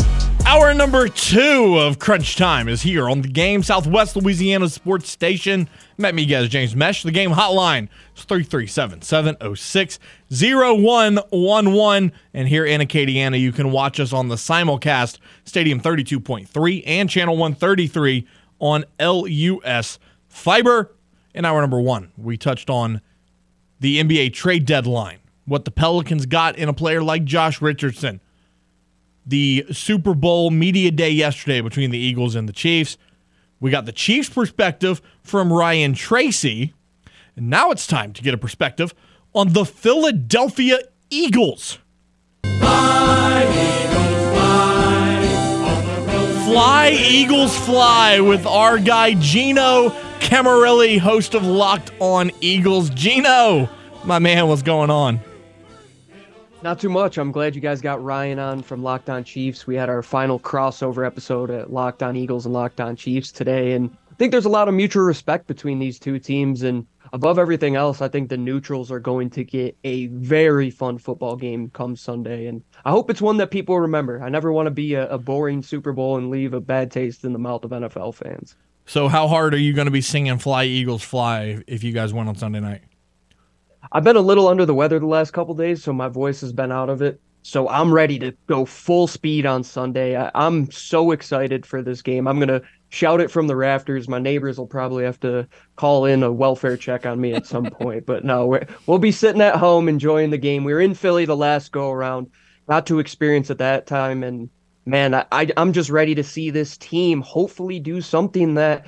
Hour number two of Crunch Time is here on the game, Southwest Louisiana Sports Station. Matt Miguez, James Mesh. The game hotline is 337 706 0111. And here in Acadiana, you can watch us on the simulcast, Stadium 32.3 and Channel 133 on LUS Fiber. In hour number one, we touched on the NBA trade deadline, what the Pelicans got in a player like Josh Richardson the Super Bowl media day yesterday between the Eagles and the Chiefs. We got the Chiefs' perspective from Ryan Tracy. And now it's time to get a perspective on the Philadelphia Eagles. Fly, Eagles, fly. Fly, Eagles, fly with our guy Gino Camarelli, host of Locked On Eagles. Gino, my man, what's going on? Not too much. I'm glad you guys got Ryan on from Locked On Chiefs. We had our final crossover episode at Locked On Eagles and Locked On Chiefs today. And I think there's a lot of mutual respect between these two teams. And above everything else, I think the neutrals are going to get a very fun football game come Sunday. And I hope it's one that people remember. I never want to be a, a boring Super Bowl and leave a bad taste in the mouth of NFL fans. So, how hard are you going to be singing Fly Eagles Fly if you guys win on Sunday night? I've been a little under the weather the last couple days, so my voice has been out of it. So I'm ready to go full speed on Sunday. I, am so excited for this game. I'm gonna shout it from the rafters. My neighbors will probably have to call in a welfare check on me at some point. But no, we will be sitting at home enjoying the game. We were in Philly the last go around, got to experience at that time, and man, I, I I'm just ready to see this team hopefully do something that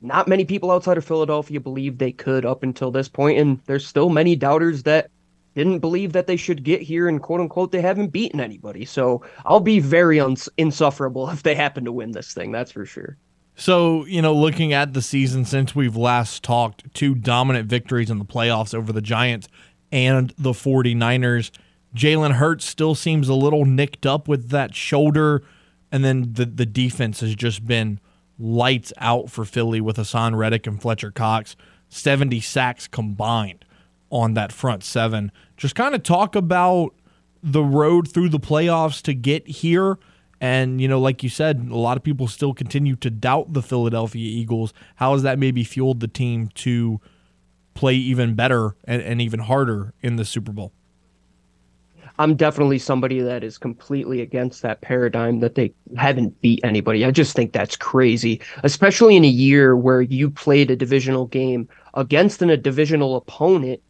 not many people outside of Philadelphia believed they could up until this point, and there's still many doubters that didn't believe that they should get here, and quote unquote, they haven't beaten anybody. So I'll be very uns- insufferable if they happen to win this thing. That's for sure. So, you know, looking at the season since we've last talked, two dominant victories in the playoffs over the Giants and the 49ers. Jalen Hurts still seems a little nicked up with that shoulder. And then the, the defense has just been lights out for Philly with Haason Reddick and Fletcher Cox, 70 sacks combined on that front seven. Just kind of talk about the road through the playoffs to get here. And, you know, like you said, a lot of people still continue to doubt the Philadelphia Eagles. How has that maybe fueled the team to play even better and, and even harder in the Super Bowl? I'm definitely somebody that is completely against that paradigm that they haven't beat anybody. I just think that's crazy, especially in a year where you played a divisional game against an, a divisional opponent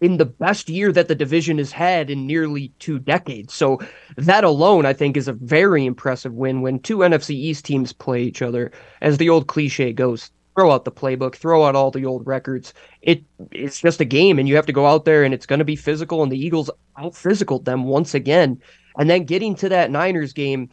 in the best year that the division has had in nearly two decades. So that alone, I think, is a very impressive win when two NFC East teams play each other. As the old cliche goes, throw out the playbook, throw out all the old records. It it's just a game, and you have to go out there, and it's going to be physical. And the Eagles out physicaled them once again. And then getting to that Niners game,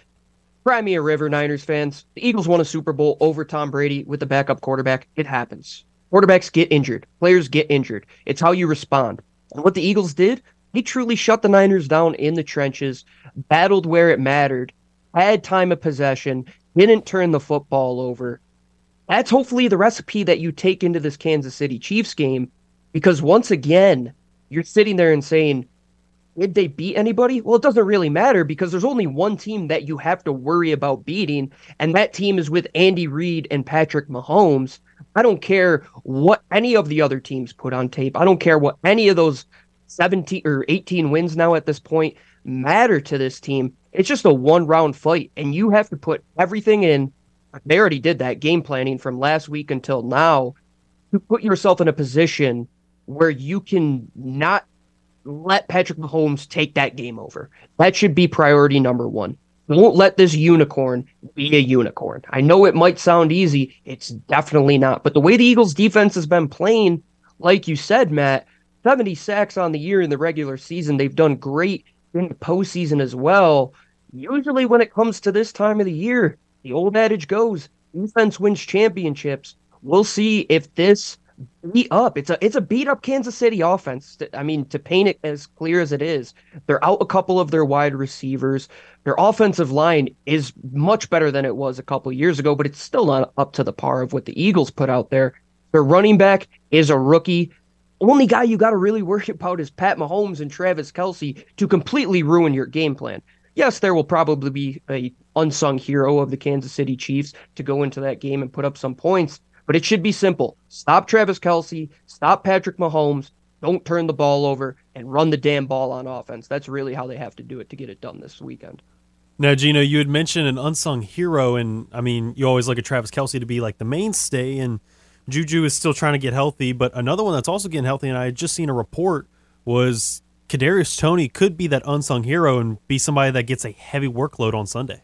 cry me a river, Niners fans. The Eagles won a Super Bowl over Tom Brady with the backup quarterback. It happens. Quarterbacks get injured. Players get injured. It's how you respond. And what the Eagles did, they truly shut the Niners down in the trenches, battled where it mattered, had time of possession, didn't turn the football over, that's hopefully the recipe that you take into this Kansas City Chiefs game because once again, you're sitting there and saying, did they beat anybody? Well, it doesn't really matter because there's only one team that you have to worry about beating, and that team is with Andy Reid and Patrick Mahomes. I don't care what any of the other teams put on tape. I don't care what any of those 17 or 18 wins now at this point matter to this team. It's just a one round fight, and you have to put everything in. They already did that game planning from last week until now to put yourself in a position where you can not let Patrick Mahomes take that game over. That should be priority number one. Don't let this unicorn be a unicorn. I know it might sound easy. It's definitely not. But the way the Eagles defense has been playing, like you said, Matt, 70 sacks on the year in the regular season. They've done great in the postseason as well. Usually, when it comes to this time of the year, the old adage goes defense wins championships. We'll see if this beat up. It's a it's a beat up Kansas City offense. I mean, to paint it as clear as it is, they're out a couple of their wide receivers. Their offensive line is much better than it was a couple years ago, but it's still not up to the par of what the Eagles put out there. Their running back is a rookie. Only guy you got to really worry about is Pat Mahomes and Travis Kelce to completely ruin your game plan. Yes, there will probably be a unsung hero of the Kansas City Chiefs to go into that game and put up some points, but it should be simple. Stop Travis Kelce, stop Patrick Mahomes, don't turn the ball over, and run the damn ball on offense. That's really how they have to do it to get it done this weekend. Now, Gino, you had mentioned an unsung hero, and I mean, you always look at Travis Kelce to be like the mainstay, and Juju is still trying to get healthy. But another one that's also getting healthy, and I had just seen a report was Kadarius Toney could be that unsung hero and be somebody that gets a heavy workload on Sunday.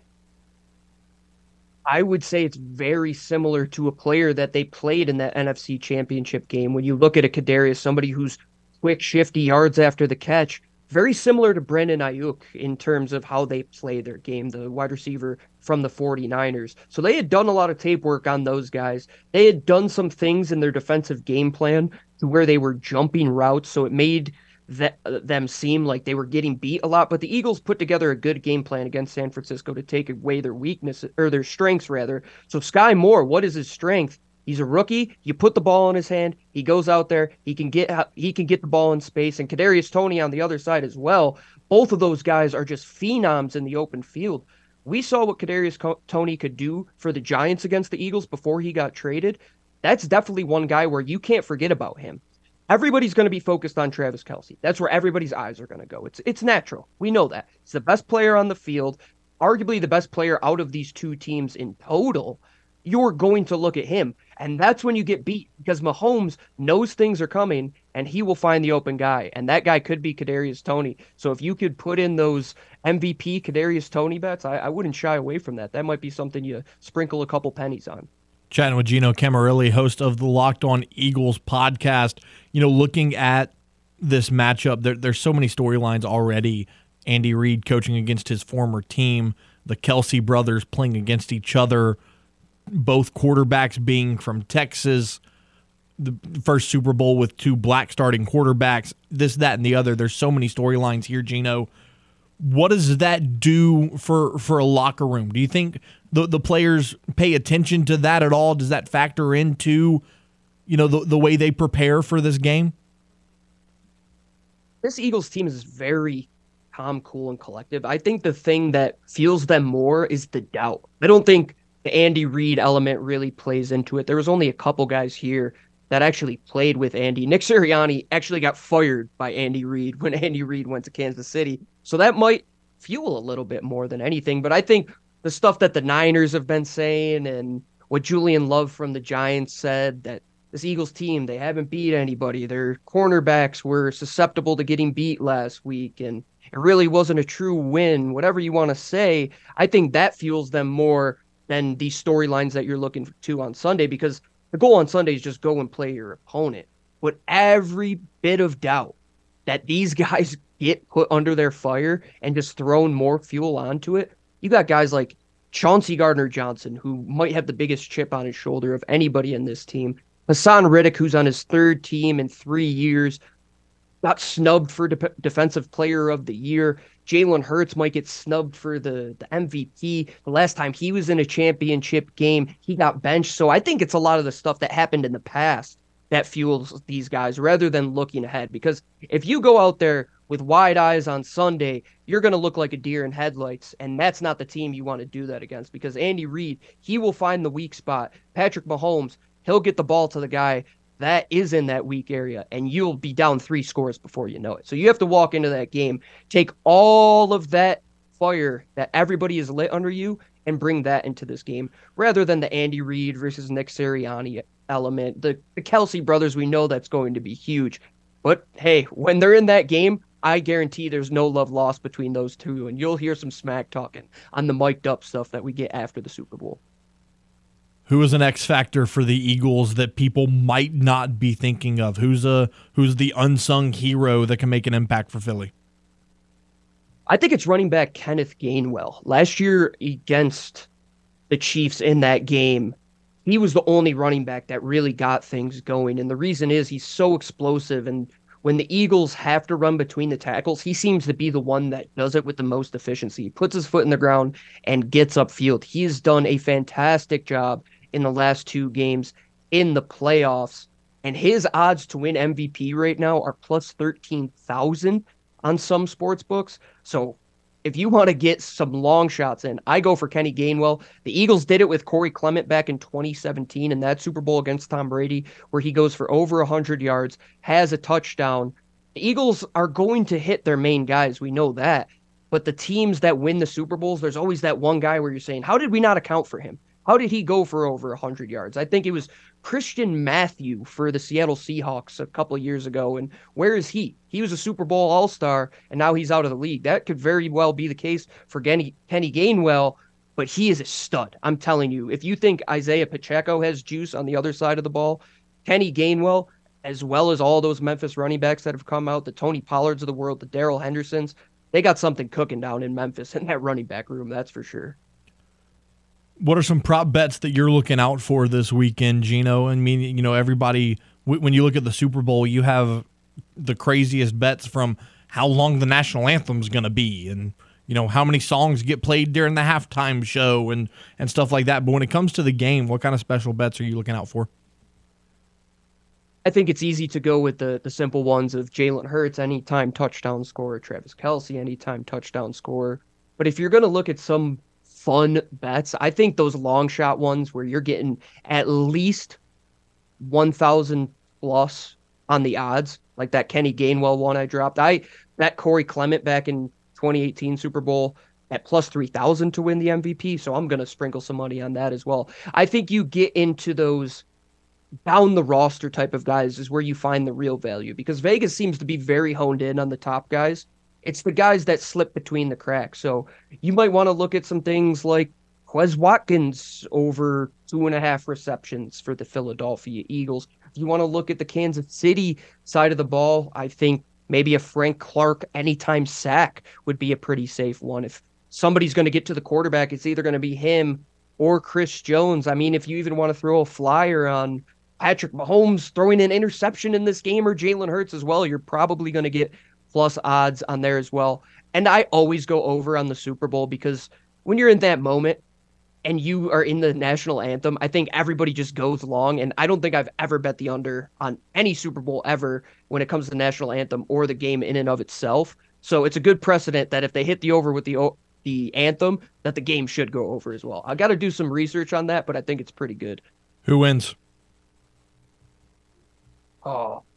I would say it's very similar to a player that they played in that NFC Championship game. When you look at a Kadarius, somebody who's quick, shifty yards after the catch, very similar to Brandon Aiyuk in terms of how they play their game, the wide receiver from the 49ers. So they had done a lot of tape work on those guys. They had done some things in their defensive game plan to where they were jumping routes, so it made that, them seem like they were getting beat a lot. But the Eagles put together a good game plan against San Francisco to take away their weaknesses or their strengths rather. So Skyy Moore, what is his strength? He's a rookie. You put the ball in his hand. He goes out there. He can get he can get the ball in space. And Kadarius Toney on the other side as well. Both of those guys are just phenoms in the open field. We saw what Kadarius Toney could do for the Giants against the Eagles before he got traded. That's definitely one guy where you can't forget about him. Everybody's going to be focused on Travis Kelce. That's where everybody's eyes are going to go. It's it's natural. We know that. He's the best player on the field, arguably the best player out of these two teams in total. You're going to look at him. And that's when you get beat because Mahomes knows things are coming and he will find the open guy. And that guy could be Kadarius Toney. So if you could put in those MVP Kadarius Toney bets, I, I wouldn't shy away from that. That might be something you sprinkle a couple pennies on. Chatting with Gino Camarilli, host of the Locked On Eagles podcast. You know, looking at this matchup, there, there's so many storylines already. Andy Reid coaching against his former team, the Kelce brothers playing against each other both quarterbacks being from Texas, the first Super Bowl with two black starting quarterbacks, this, that, and the other. There's so many storylines here, Gino. What does that do for for a locker room? Do you think the the players pay attention to that at all? Does that factor into, you know, the the way they prepare for this game? This Eagles team is very calm, cool, and collective. I think the thing that fuels them more is the doubt. I don't think the Andy Reid element really plays into it. There was only a couple guys here that actually played with Andy. Nick Sirianni actually got fired by Andy Reid when Andy Reid went to Kansas City. So that might fuel a little bit more than anything. But I think the stuff that the Niners have been saying and what Julian Love from the Giants said that this Eagles team, they haven't beat anybody. Their cornerbacks were susceptible to getting beat last week and it really wasn't a true win. Whatever you want to say, I think that fuels them more than these storylines that you're looking to on Sunday because the goal on Sunday is just go and play your opponent. But every bit of doubt that these guys get put under their fire and just thrown more fuel onto it, you got guys like Chauncey Gardner Johnson, who might have the biggest chip on his shoulder of anybody in this team. Haason Reddick, who's on his third team in three years, got snubbed for de- defensive player of the year. Jalen Hurts might get snubbed for the, the MVP. The last time he was in a championship game, he got benched. So I think it's a lot of the stuff that happened in the past that fuels these guys rather than looking ahead. Because if you go out there with wide eyes on Sunday, you're going to look like a deer in headlights. And that's not the team you want to do that against because Andy Reid, he will find the weak spot. Patrick Mahomes, he'll get the ball to the guy that is in that weak area, and you'll be down three scores before you know it. So you have to walk into that game, take all of that fire that everybody is lit under you, and bring that into this game rather than the Andy Reid versus Nick Sirianni element. The, the Kelce brothers, we know that's going to be huge. But hey, when they're in that game, I guarantee there's no love lost between those two, and you'll hear some smack talking on the mic'd up stuff that we get after the Super Bowl. Who is an X factor for the Eagles that people might not be thinking of? Who's a who's the unsung hero that can make an impact for Philly? I think it's running back Kenneth Gainwell. Last year against the Chiefs in that game, he was the only running back that really got things going. And the reason is he's so explosive. And when the Eagles have to run between the tackles, he seems to be the one that does it with the most efficiency. He puts his foot in the ground and gets upfield. He's done a fantastic job in the last two games in the playoffs. And his odds to win MVP right now are plus 13,000 on some sports books. So if you want to get some long shots in, I go for Kenny Gainwell. The Eagles did it with Corey Clement back in 2017 in that Super Bowl against Tom Brady, where he goes for over 100 yards, has a touchdown. The Eagles are going to hit their main guys. We know that. But the teams that win the Super Bowls, there's always that one guy where you're saying, how did we not account for him? How did he go for over 100 yards? I think it was Christian Matthew for the Seattle Seahawks a couple years ago. And where is he? He was a Super Bowl All Star, and now he's out of the league. That could very well be the case for Kenny, Kenny Gainwell, but he is a stud. I'm telling you. If you think Isaiah Pacheco has juice on the other side of the ball, Kenny Gainwell, as well as all those Memphis running backs that have come out, the Tony Pollards of the world, the Darrell Hendersons, they got something cooking down in Memphis in that running back room, that's for sure. What are some prop bets that you're looking out for this weekend, Gino? I mean, you know, everybody, when you look at the Super Bowl, you have the craziest bets from how long the national anthem is going to be and, you know, how many songs get played during the halftime show and, and stuff like that. But when it comes to the game, what kind of special bets are you looking out for? I think it's easy to go with the the simple ones of Jalen Hurts anytime touchdown scorer, Travis Kelce anytime touchdown scorer. But if you're going to look at some fun bets. I think those long shot ones where you're getting at least 1,000 plus on the odds, like that Kenny Gainwell one I dropped. I bet Corey Clement back in 2018 Super Bowl at plus 3,000 to win the MVP. So I'm going to sprinkle some money on that as well. I think you get into those down the roster type of guys is where you find the real value because Vegas seems to be very honed in on the top guys. It's the guys that slip between the cracks. So you might want to look at some things like Quez Watkins over two and a half receptions for the Philadelphia Eagles. If you want to look at the Kansas City side of the ball, I think maybe a Frank Clark anytime sack would be a pretty safe one. If somebody's going to get to the quarterback, it's either going to be him or Chris Jones. I mean, if you even want to throw a flyer on Patrick Mahomes throwing an interception in this game or Jalen Hurts as well, you're probably going to get plus odds on there as well. And I always go over on the Super Bowl because when you're in that moment and you are in the national anthem, I think everybody just goes long. And I don't think I've ever bet the under on any Super Bowl ever when it comes to the national anthem or the game in and of itself. So it's a good precedent that if they hit the over with the the anthem, that the game should go over as well. I got to do some research on that, but I think it's pretty good. Who wins? Oh, if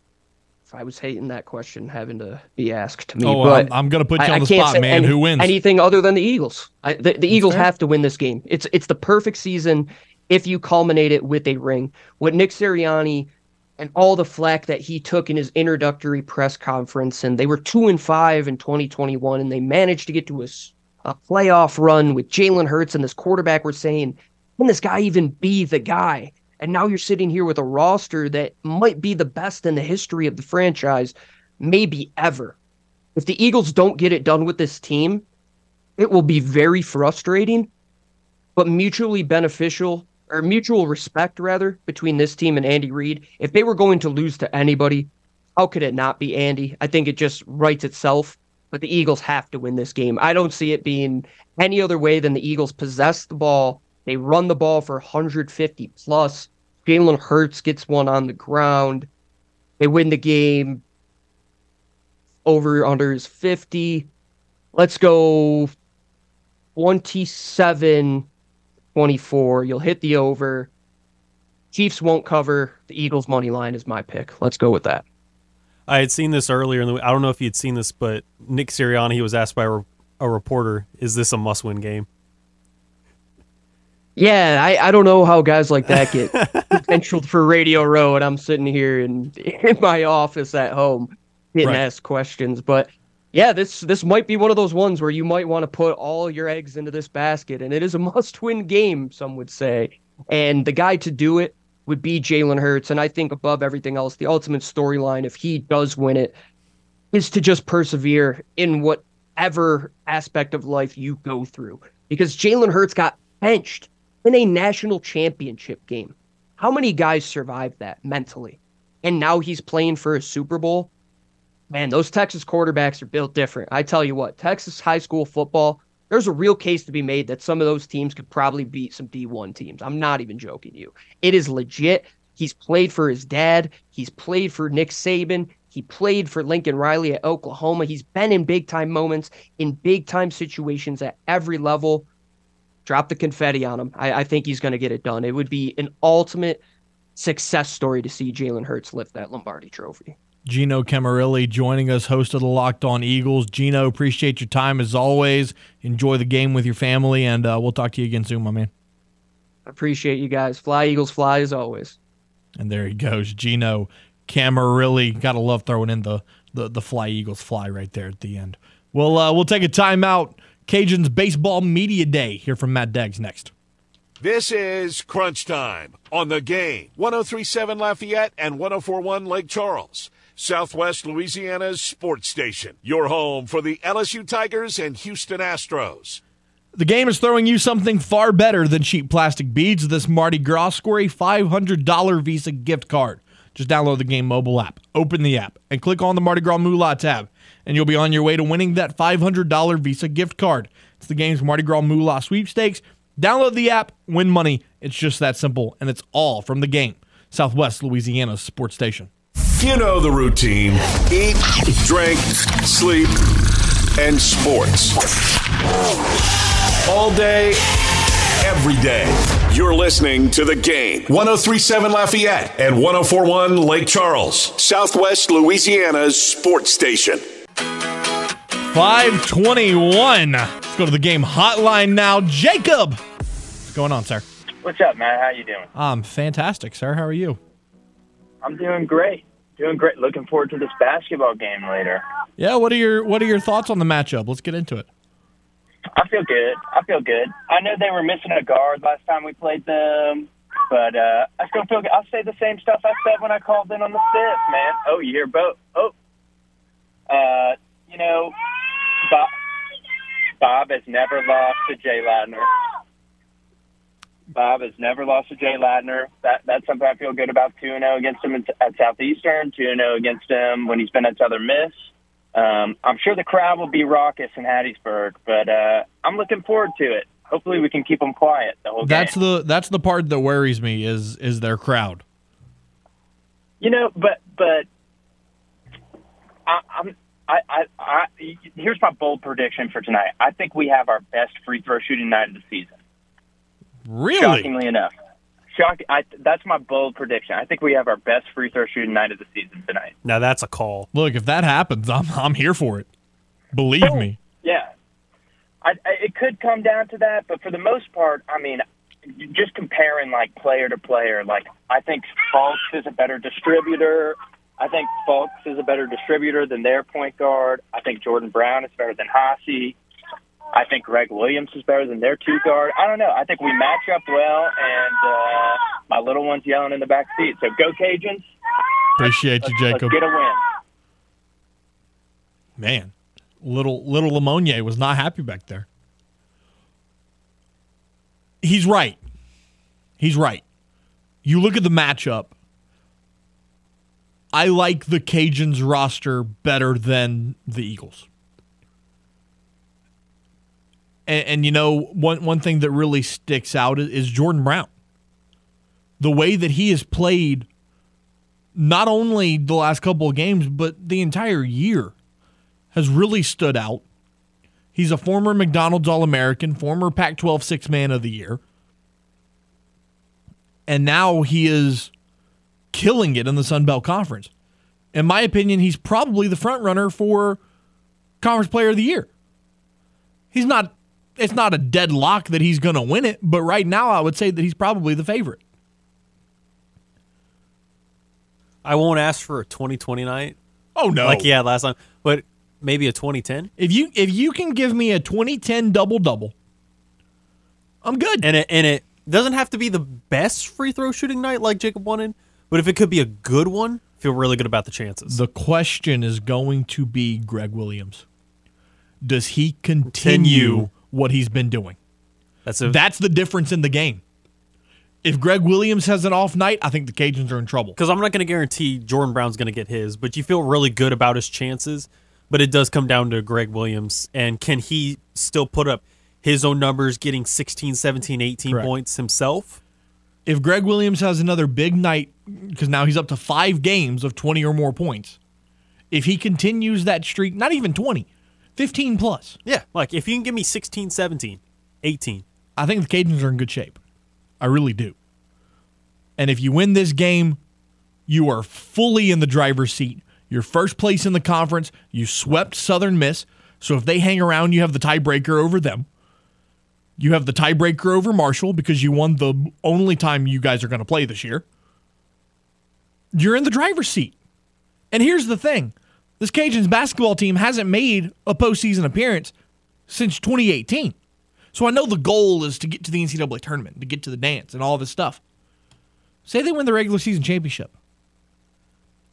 I was hating that question having to be asked to me. Oh, but I'm, I'm going to put you I, on the spot, man. Any, Who wins? Anything other than the Eagles? I, the, the Eagles have to win this game. It's it's the perfect season if you culminate it with a ring. What Nick Sirianni and all the flack that he took in his introductory press conference, and they were two and five in 2021, and they managed to get to a, a playoff run with Jalen Hurts and this quarterback. We're saying, can this guy even be the guy? And now you're sitting here with a roster that might be the best in the history of the franchise, maybe ever. If the Eagles don't get it done with this team, it will be very frustrating, but mutually beneficial or mutual respect rather between this team and Andy Reid. If they were going to lose to anybody, how could it not be Andy? I think it just writes itself. But the Eagles have to win this game. I don't see it being any other way than the Eagles possess the ball they run the ball for 150 plus. Jalen Hurts gets one on the ground. They win the game. Over under is 50. Let's go 27 24. You'll hit the over. Chiefs won't cover. The Eagles money line is my pick. Let's go with that. I had seen this earlier in the. I don't know if you'd seen this, but Nick Sirianni was asked by a, a reporter, "Is this a must-win game?" Yeah, I, I don't know how guys like that get potential for Radio Row, and I'm sitting here in in my office at home getting Right. asked questions. But yeah, this this might be one of those ones where you might want to put all your eggs into this basket, and it is a must-win game, some would say. And the guy to do it would be Jalen Hurts, and I think above everything else, the ultimate storyline, if he does win it, is to just persevere in whatever aspect of life you go through. Because Jalen Hurts got benched in a national championship game. How many guys survived that mentally? And now he's playing for a Super Bowl. Man, those Texas quarterbacks are built different. I tell you what, Texas high school football, there's a real case to be made that some of those teams could probably beat some D1 teams. I'm not even joking you. It is legit. He's played for his dad. He's played for Nick Saban. He played for Lincoln Riley at Oklahoma. He's been in big time moments, in big time situations at every level. Drop the confetti on him. I, I think he's going to get it done. It would be an ultimate success story to see Jalen Hurts lift that Lombardi trophy. Gino Camarilli joining us, host of the Locked On Eagles. Gino, appreciate your time as always. Enjoy the game with your family, and uh, we'll talk to you again soon, my man. Appreciate you guys. Fly Eagles fly as always. And there he goes, Gino Camarilli. Gotta love throwing in the the, the Fly Eagles fly right there at the end. We'll uh, we'll take a timeout. Cajuns baseball media day. Hear from Matt Deggs next. This is Crunch Time on the game. 1037 Lafayette and 1041 Lake Charles. Southwest Louisiana's sports station. Your home for the LSU Tigers and Houston Astros. The game is throwing you something far better than cheap plastic beads. This Mardi Gras score a $500 Visa gift card. Just download the game mobile app, open the app, and click on the Mardi Gras Moolah tab, and you'll be on your way to winning that $500 Visa gift card. It's the game's Mardi Gras Moolah sweepstakes. Download the app, win money. It's just that simple, and it's all from the game. Southwest Louisiana sports station. You know the routine eat, drink, sleep, and sports. All day, every day. You're listening to the game. 1037 Lafayette and 1041 Lake Charles, Southwest Louisiana's sports station. 521. Let's go to the game hotline now. Jacob. What's going on, sir? What's up, man? How you doing? I'm fantastic, sir. How are you? I'm doing great. Doing great. Looking forward to this basketball game later. Yeah, what are your what are your thoughts on the matchup? Let's get into it. I feel good. I feel good. I know they were missing a guard last time we played them, but uh, I still feel good. I'll say the same stuff I said when I called in on the fifth, man. Oh, you hear both. Oh, uh, you know, Bob, Bob has never lost to Jay Ladner. Bob has never lost to Jay Ladner. That that's something I feel good about. Two and zero against him at Southeastern. Two and zero against him when he's been at Southern Miss. Um, I'm sure the crowd will be raucous in Hattiesburg, but uh, I'm looking forward to it. Hopefully, we can keep them quiet the whole That's game. the that's the part that worries me is is their crowd. You know, but but I, I'm. I, I, I, here's my bold prediction for tonight. I think we have our best free throw shooting night of the season. Really? Shockingly enough, shock. I, that's my bold prediction. I think we have our best free throw shooting night of the season tonight. Now that's a call. Look, if that happens, I'm I'm here for it. Believe me. Yeah, I, I, it could come down to that, but for the most part, I mean, just comparing like player to player, like I think Fulks is a better distributor. I think Fulks is a better distributor than their point guard. I think Jordan Brown is better than Haase. I think Greg Williams is better than their two guard. I don't know. I think we match up well, and uh, my little one's yelling in the back seat. So go Cajuns! Appreciate you, Let's Jacob. get a win. Man, little little Lemonnier was not happy back there. He's right. He's right. You look at the matchup. I like the Cajuns roster better than the Eagles. And, and you know, one one thing that really sticks out is, Jordan Brown. The way that he has played not only the last couple of games, but the entire year has really stood out. He's a former McDonald's All American, former Pac 12 Six Man of the Year. and now he is killing it in the Sun Belt Conference. In my opinion, he's probably the front runner for Conference Player of the Year. He's not. It's not a deadlock that he's going to win it, but right now I would say that he's probably the favorite. I won't ask for a 2020 night Oh no! like he had last time, but maybe a 2010. If you if you can give me a 2010 double double, I'm good. And it and it doesn't have to be the best free throw shooting night like Jacob wanted, but if it could be a good one, feel really good about the chances. The question is going to be Greg Williams. Does he continue Continue. what he's been doing? That's a That's the difference in the game. If Greg Williams has an off night, I think the Cajuns are in trouble. because I'm not going to guarantee Jordan Brown's going to get his, but you feel really good about his chances. But it does come down to Greg Williams and can he still put up his own numbers, getting 16, 17, 18 Correct. points himself? If Greg Williams has another big night, because now he's up to five games of 20 or more points, if he continues that streak, not even 20, 15 plus, Yeah, like if you can give me 16, 17, 18, I think the Cajuns are in good shape. I really do. And if you win this game, you are fully in the driver's seat. You're first place in the conference. You swept Southern Miss. So if they hang around, you have the tiebreaker over them. You have the tiebreaker over Marshall because you won the only time you guys are going to play this year. You're in the driver's seat. And here's the thing this Cajuns basketball team hasn't made a postseason appearance since 2018. So I know the goal is to get to the NCAA tournament, to get to the dance and all this stuff. Say they win the regular season championship.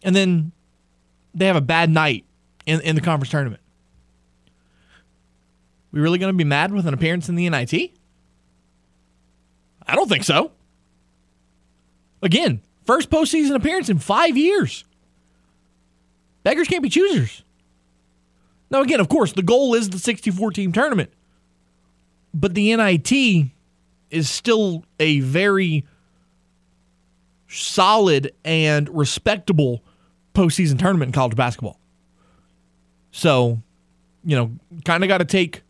And then they have a bad night in, in the conference tournament. We really going to be mad with an appearance in the NIT? I don't think so. Again, first postseason appearance in five years. Beggars can't be choosers. Now, again, of course, the goal is the 64 team tournament but the NIT is still a very solid and respectable postseason tournament in college basketball. So, you know, kind of got to take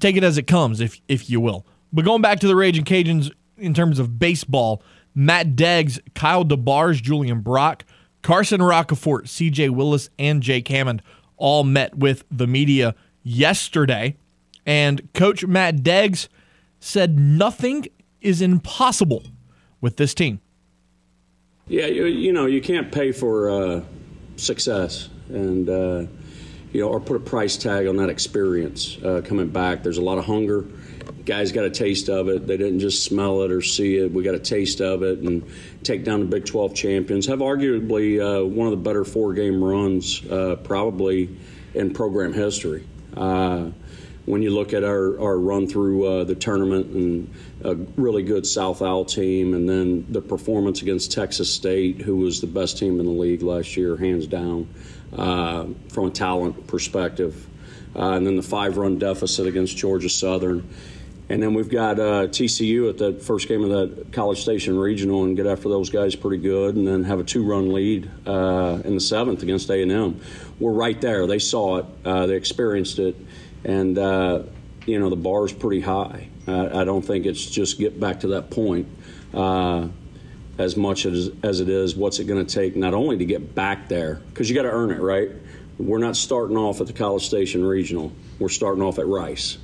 take it as it comes, if if you will. But going back to the Raging Cajuns in terms of baseball, Matt Deggs, Kyle DeBarge, Julian Brock, Carson Roccaforte, CJ Willis, and Jake Hammond all met with the media yesterday. And Coach Matt Deggs said nothing is impossible with this team. Yeah, you, you know, you can't pay for uh, success and, uh, you know, or put a price tag on that experience uh, coming back. There's a lot of hunger. Guys got a taste of it. They didn't just smell it or see it. We got a taste of it and take down the Big 12 champions. Have arguably uh, one of the better four game runs, uh, probably in program history. Uh, when you look at our, our run through uh, the tournament and a really good South Al team, and then the performance against Texas State, who was the best team in the league last year, hands down, uh, from a talent perspective, uh, and then the five run deficit against Georgia Southern. And then we've got uh, TCU at the first game of that College Station Regional, and get after those guys pretty good, and then have a two-run lead uh, in the seventh against A&M. We're right there. They saw it. Uh, they experienced it and uh, you know the bar is pretty high. Uh, I don't think it's just get back to that point uh, as much as as it is. What's it going to take not only to get back there because you got to earn it, right? We're not starting off at the College Station Regional. We're starting off at Rice.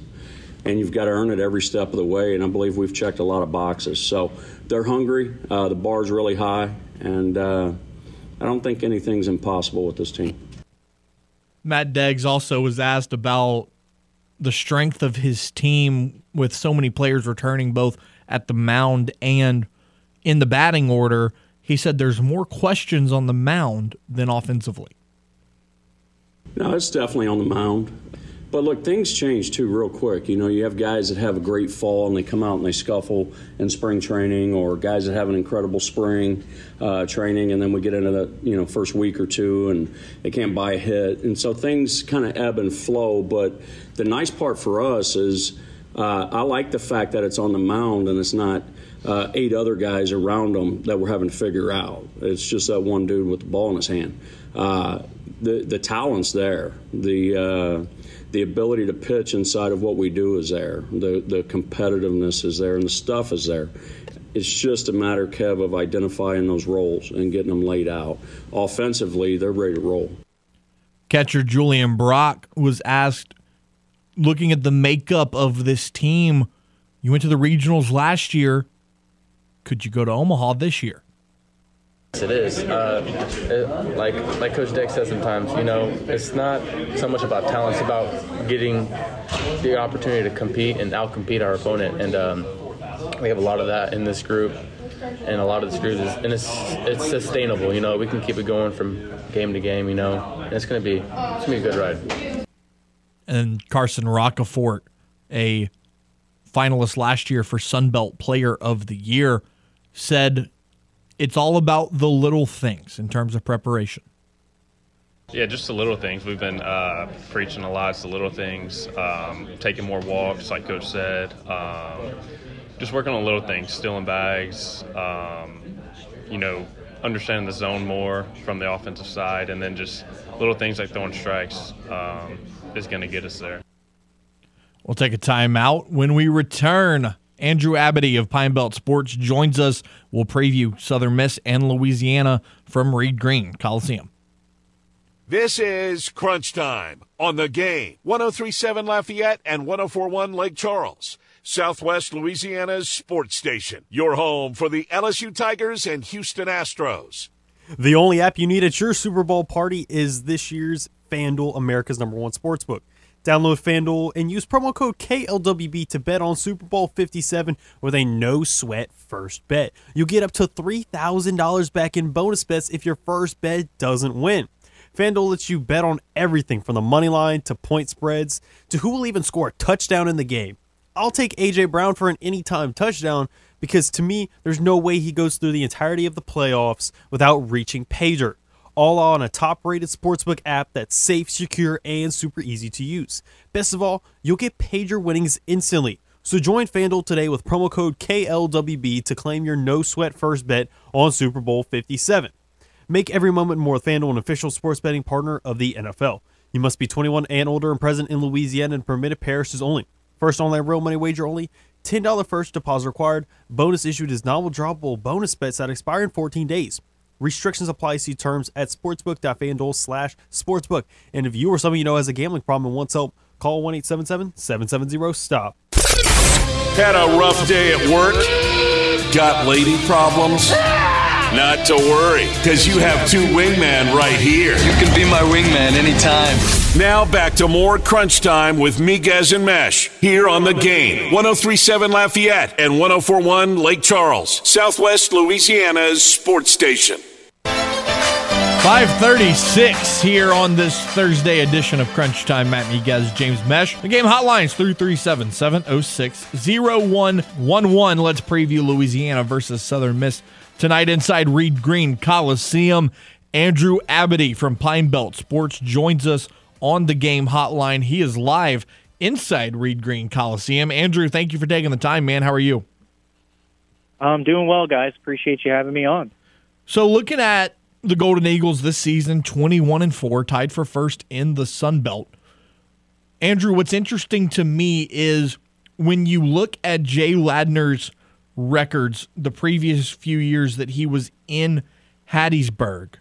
And you've got to earn it every step of the way, and I believe we've checked a lot of boxes. So they're hungry. Uh, the bar's really high, and uh, I don't think anything's impossible with this team. Matt Deggs also was asked about the strength of his team with so many players returning both at the mound and in the batting order. He said there's more questions on the mound than offensively. No, it's definitely on the mound. But look, things change too real quick. You know, you have guys that have a great fall and they come out and they scuffle in spring training, or guys that have an incredible spring uh, training, and then we get into the you know first week or two and they can't buy a hit, and so things kind of ebb and flow. But the nice part for us is uh, I like the fact that it's on the mound and it's not. Uh, eight other guys around him that we're having to figure out. It's just that one dude with the ball in his hand. Uh, the the talent's there. The uh, the ability to pitch inside of what we do is there. The the competitiveness is there, and the stuff is there. It's just a matter, Kev, of identifying those roles and getting them laid out. Offensively, they're ready to roll. Catcher Julian Brock was asked, looking at the makeup of this team, you went to the regionals last year. Could you go to Omaha this year? Yes, it is. Uh, it, like like Coach Deggs says sometimes, you know, it's not so much about talent; it's about getting the opportunity to compete and outcompete our opponent. And um, we have a lot of that in this group, and a lot of this group is, and it's it's sustainable. You know, we can keep it going from game to game. You know, and it's gonna be it's gonna be a good ride. And Carson Roccaforte, a finalist last year for Sunbelt Player of the Year, said it's all about the little things in terms of preparation. Yeah, just the little things. We've been uh, preaching a lot. It's the little things, um, taking more walks, like Coach said. Um, just working on little things, stealing bags, um, you know, understanding the zone more from the offensive side, and then just little things like throwing strikes um, is going to get us there. We'll take a timeout. When we return, Andrew Abity of Pine Belt Sports joins us. We'll preview Southern Miss and Louisiana from Reed Green Coliseum. This is Crunch Time on the game. 1037 Lafayette and 1041 Lake Charles. Southwest Louisiana's sports station. Your home for the LSU Tigers and Houston Astros. The only app you need at your Super Bowl party is this year's FanDuel, America's number one sportsbook. Download FanDuel and use promo code KLWB to bet on Super Bowl 57 with a no sweat first bet. You'll get up to $3,000 back in bonus bets if your first bet doesn't win. FanDuel lets you bet on everything from the money line to point spreads to who will even score a touchdown in the game. I'll take AJ Brown for an anytime touchdown because to me, there's no way he goes through the entirety of the playoffs without reaching pay dirt. All on a top rated sportsbook app that's safe, secure, and super easy to use. Best of all, you'll get paid your winnings instantly. So join FanDuel today with promo code KLWB to claim your no sweat first bet on Super Bowl 57. Make every moment more with FanDuel, an official sports betting partner of the NFL. You must be 21 and older and present in Louisiana and permitted parishes only. First online real money wager only. $10 first deposit required. Bonus issued is non-withdrawable bonus bets that expire in 14 days. Restrictions apply. See terms at sportsbook.fanduel slash sportsbook. And if you or someone you know has a gambling problem and wants help, call 1-877-770-STOP. Had a rough day at work? Got lady problems? Not to worry, because you have two wingmen right here. You can be my wingman anytime. Now back to more crunch time with Miguez and Mesh here on the game. 1037 Lafayette and 1041 Lake Charles, Southwest Louisiana's sports station. 536 here on this Thursday edition of Crunch Time. Matt Miguez, James Mesh. The game hotlines 337 706 0111. Let's preview Louisiana versus Southern Miss tonight inside Reed Green Coliseum. Andrew Abity from Pine Belt Sports joins us on the game hotline. He is live inside Reed Green Coliseum. Andrew, thank you for taking the time, man. How are you? I'm doing well, guys. Appreciate you having me on. So, looking at the Golden Eagles this season, 21 and 4, tied for first in the Sun Belt. Andrew, what's interesting to me is when you look at Jay Ladner's records the previous few years that he was in Hattiesburg,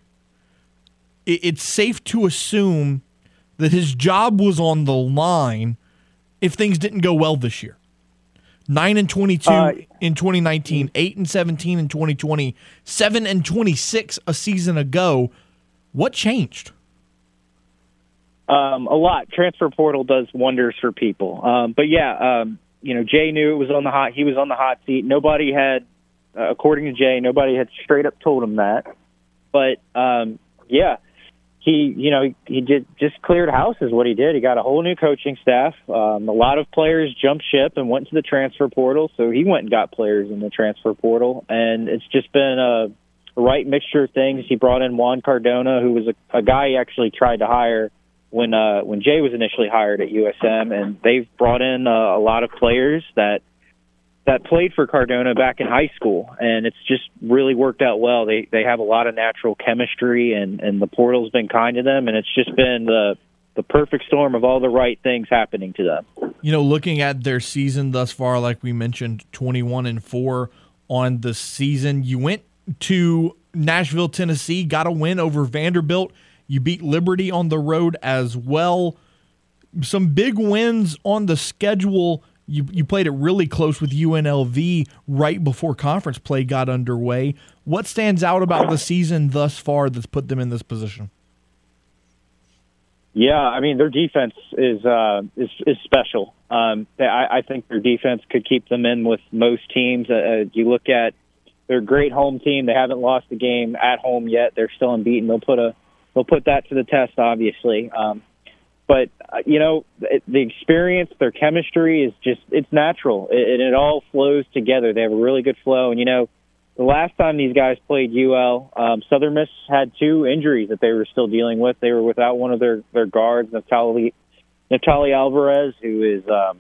it's safe to assume that his job was on the line if things didn't go well this year. 9 and 22 uh, in 2019, 8 and 17 in 2020, 7 and 26 a season ago. What changed? Um, a lot. Transfer portal does wonders for people. Um, but yeah, um, you know, Jay knew it was on the hot. He was on the hot seat. Nobody had, uh, according to Jay, nobody had straight up told him that. But um, yeah, he, you know, he, did just cleared house is what he did. He got a whole new coaching staff. Um, a lot of players jumped ship and went to the transfer portal, so he went and got players in the transfer portal, and it's just been a right mixture of things. He brought in Juan Cardona, who was a, a guy he actually tried to hire when uh, when Jay was initially hired at USM, and they've brought in uh, a lot of players that that played for Cardona back in high school, and it's just really worked out well. They they have a lot of natural chemistry, and and the portal's been kind to them, and it's just been the the perfect storm of all the right things happening to them. You know, looking at their season thus far, like we mentioned, twenty one and four on the season. You went to Nashville, Tennessee, got a win over Vanderbilt. You beat Liberty on the road as well. Some big wins on the schedule. You, you played it really close with UNLV right before conference play got underway. What stands out about the season thus far that's put them in this position? Yeah, I mean their defense is uh, is is special. Um, I, I think their defense could keep them in with most teams. Uh, uh, you look at their great home team; they haven't lost a game at home yet. They're still unbeaten. They'll put a they'll put that to the test, obviously. Um, but uh, you know the experience, their chemistry is just it's natural, it, it all flows together. They have a really good flow, and you know the last time these guys played UL, um, Southern Miss had two injuries that they were still dealing with. They were without one of their their guards, Naftali Naftali Alvarez, who is um,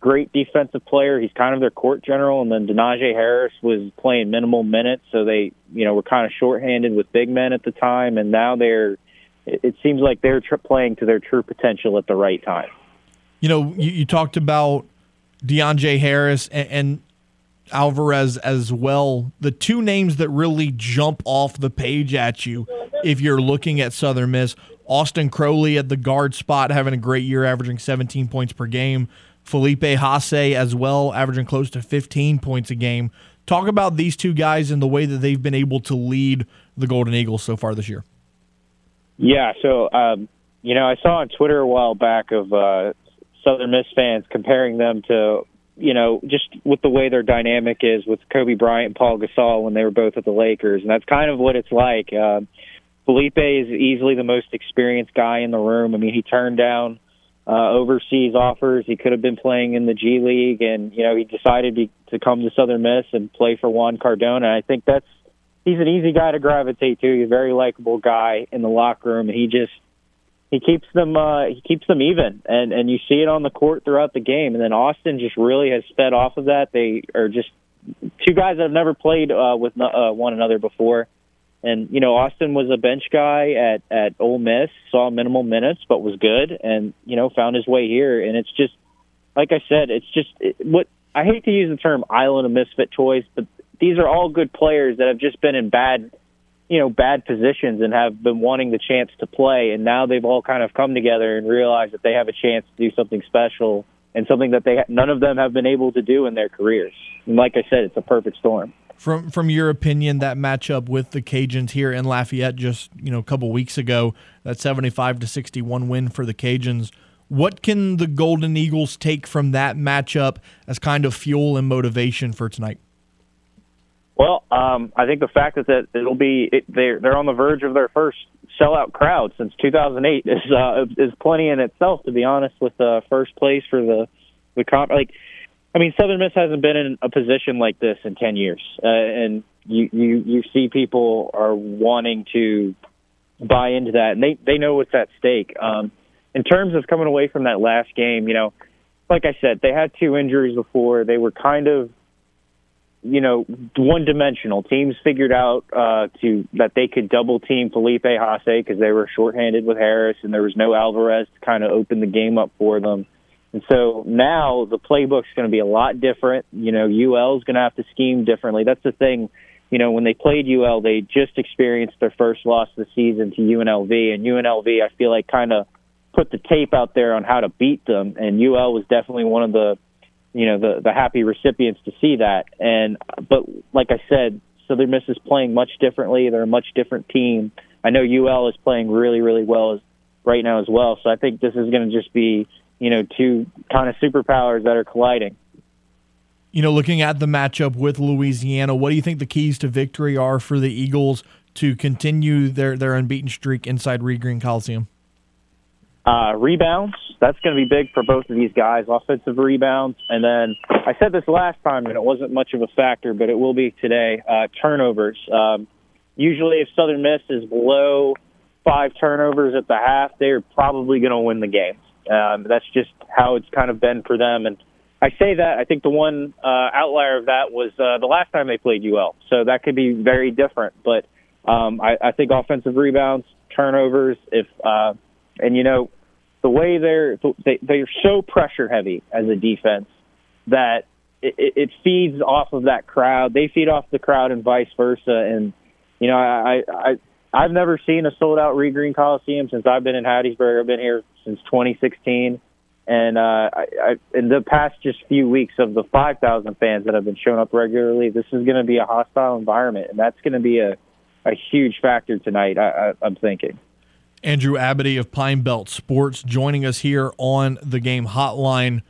great defensive player. He's kind of their court general, and then Denijay Harris was playing minimal minutes, so they you know were kind of shorthanded with big men at the time, and now they're it seems like they're tr- playing to their true potential at the right time. You know, you, you talked about DeAndre Harris, and, and Alvarez as well. The two names that really jump off the page at you if you're looking at Southern Miss Austin Crowley at the guard spot, having a great year, averaging 17 points per game. Felipe Haase as well, averaging close to 15 points a game. Talk about these two guys and the way that they've been able to lead the Golden Eagles so far this year. Yeah, so um, you know, I saw on Twitter a while back of uh, Southern Miss fans comparing them to you know, just with the way their dynamic is with Kobe Bryant and Paul Gasol when they were both at the Lakers, and that's kind of what it's like. Uh, Felipe is easily the most experienced guy in the room. I mean, he turned down uh, overseas offers. He could have been playing in the G League, and you know, he decided to, come to Southern Miss and play for Juan Cardona. I think that's he's an easy guy to gravitate to. He's a very likable guy in the locker room, he just he keeps them uh, he keeps them even, and and you see it on the court throughout the game. And then Austin just really has fed off of that. They are just two guys that have never played uh, with uh, one another before. And you know, Austin was a bench guy at at Ole Miss, saw minimal minutes, but was good, and you know, found his way here. And it's just like I said, it's just it, what I hate to use the term island of misfit toys, but these are all good players that have just been in bad you know, bad positions and have been wanting the chance to play. And now they've all kind of come together and realized that they have a chance to do something special and something that they none of them have been able to do in their careers. And like I said, it's a perfect storm. From from your opinion, that matchup with the Cajuns here in Lafayette just you know a couple weeks ago, that seventy five to sixty one win for the Cajuns. What can the Golden Eagles take from that matchup as kind of fuel and motivation for tonight? Well, um, I think the fact that, that it'll be it, they're they're on the verge of their first sellout crowd since 2008 is uh, is plenty in itself. To be honest, with uh, first place for the the comp, like I mean, Southern Miss hasn't been in a position like this in 10 years, uh, and you you you see people are wanting to buy into that, and they they know what's at stake. Um, in terms of coming away from that last game, you know, like I said, they had two injuries before. They were kind of you know, one dimensional. Teams figured out uh, to that they could double team Felipe Haase because they were shorthanded with Harris and there was no Alvarez to kind of open the game up for them. And so now the playbook's going to be a lot different. You know, UL is going to have to scheme differently. That's the thing. You know, when they played UL, they just experienced their first loss of the season to UNLV, and UNLV, I feel like, kind of put the tape out there on how to beat them. And UL was definitely one of the you know the the happy recipients to see that. And but like I said, Southern Miss is playing much differently. They're a much different team. I know UL is playing really really well right now as well. So I think this is going to just be you know two kind of superpowers that are colliding. You know, looking at the matchup with Louisiana, what do you think the keys to victory are for the Eagles to continue their their unbeaten streak inside Reed Green Coliseum? Uh, rebounds, that's going to be big for both of these guys, offensive rebounds. And then I said this last time, and it wasn't much of a factor, but it will be today. Uh, turnovers. Um, usually, if Southern Miss is below five turnovers at the half, they're probably going to win the game. Um, that's just how it's kind of been for them. And I say that I think the one uh, outlier of that was uh, the last time they played UL, so that could be very different. But um, I, I think offensive rebounds, turnovers, if uh, and you know the way they're they, they're so pressure heavy as a defense that it, it feeds off of that crowd. They feed off the crowd and vice versa. And you know, I I I've never seen a sold out Reed Green Coliseum since I've been in Hattiesburg. I've been here since 2016. And uh, I, I, in the past just few weeks of the 5,000 fans that have been showing up regularly, this is going to be a hostile environment, and that's going to be a, a huge factor tonight. I, I, I'm thinking. Andrew Abity of Pine Belt Sports joining us here on the game hotline.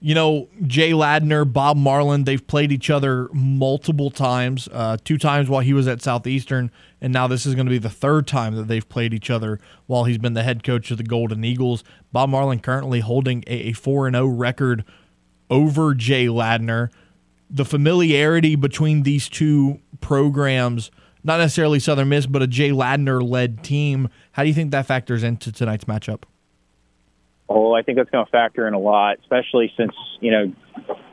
You know, Jay Ladner, Bob Marlin, they've played each other multiple times, uh, two times while he was at Southeastern, and now this is going to be the third time that they've played each other while he's been the head coach of the Golden Eagles. Bob Marlin currently holding a 4 0 record over Jay Ladner. The familiarity between these two programs, not necessarily Southern Miss, but a Jay Ladner led team, how do you think that factors into tonight's matchup? Oh, I think that's going to factor in a lot, especially since you know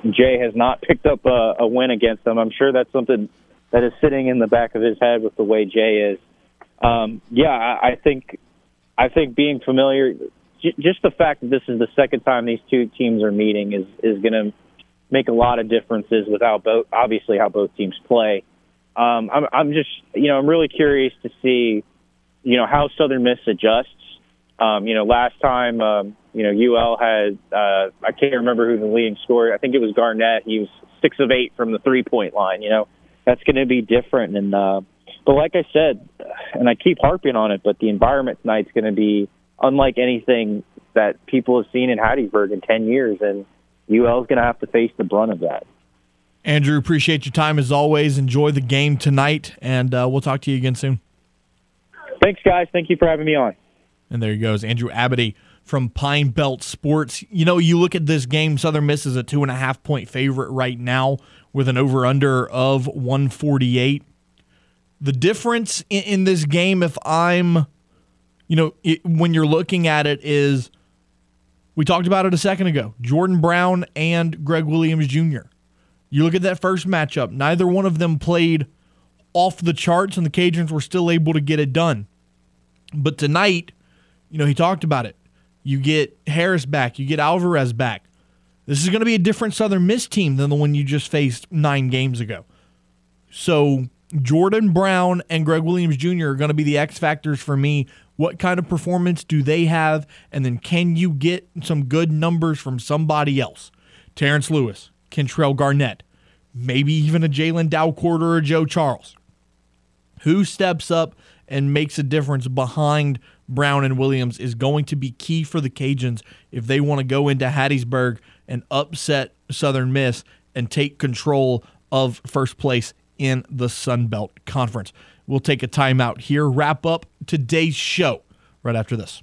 Jay has not picked up a, a win against them. I'm sure that's something that is sitting in the back of his head with the way Jay is. Um, yeah, I, I think I think being familiar, j- just the fact that this is the second time these two teams are meeting is is going to make a lot of differences with how both obviously how both teams play. Um, I'm I'm just you know I'm really curious to see you know how Southern Miss adjusts. Um, you know, last time um, you know, UL had uh, I can't remember who the leading scorer. I think it was Garnett. He was six of eight from the three point line. You know, that's going to be different. And uh, but like I said, and I keep harping on it, but the environment tonight's going to be unlike anything that people have seen in Hattiesburg in ten years, and UL is going to have to face the brunt of that. Andrew, appreciate your time as always. Enjoy the game tonight, and uh, we'll talk to you again soon. Thanks, guys. Thank you for having me on. And there he goes, Andrew Abity from Pine Belt Sports. You know, you look at this game, Southern Miss is a two and a half point favorite right now with an over under of 148. The difference in, in this game, if I'm, you know, it, when you're looking at it, is we talked about it a second ago Jordan Brown and Greg Williams Jr. You look at that first matchup, neither one of them played off the charts, and the Cajuns were still able to get it done. But tonight, you know, he talked about it. You get Harris back. You get Alvarez back. This is going to be a different Southern Miss team than the one you just faced nine games ago. So Jordan Brown and Greg Williams Jr. are going to be the X factors for me. What kind of performance do they have? And then can you get some good numbers from somebody else? Terrence Lewis, Kentrell Garnett, maybe even a Jalen Dalcourt or a Joe Charles. Who steps up and makes a difference behind Brown and Williams is going to be key for the Cajuns if they want to go into Hattiesburg and upset Southern Miss and take control of first place in the Sun Belt Conference. We'll take a timeout here, wrap up today's show right after this.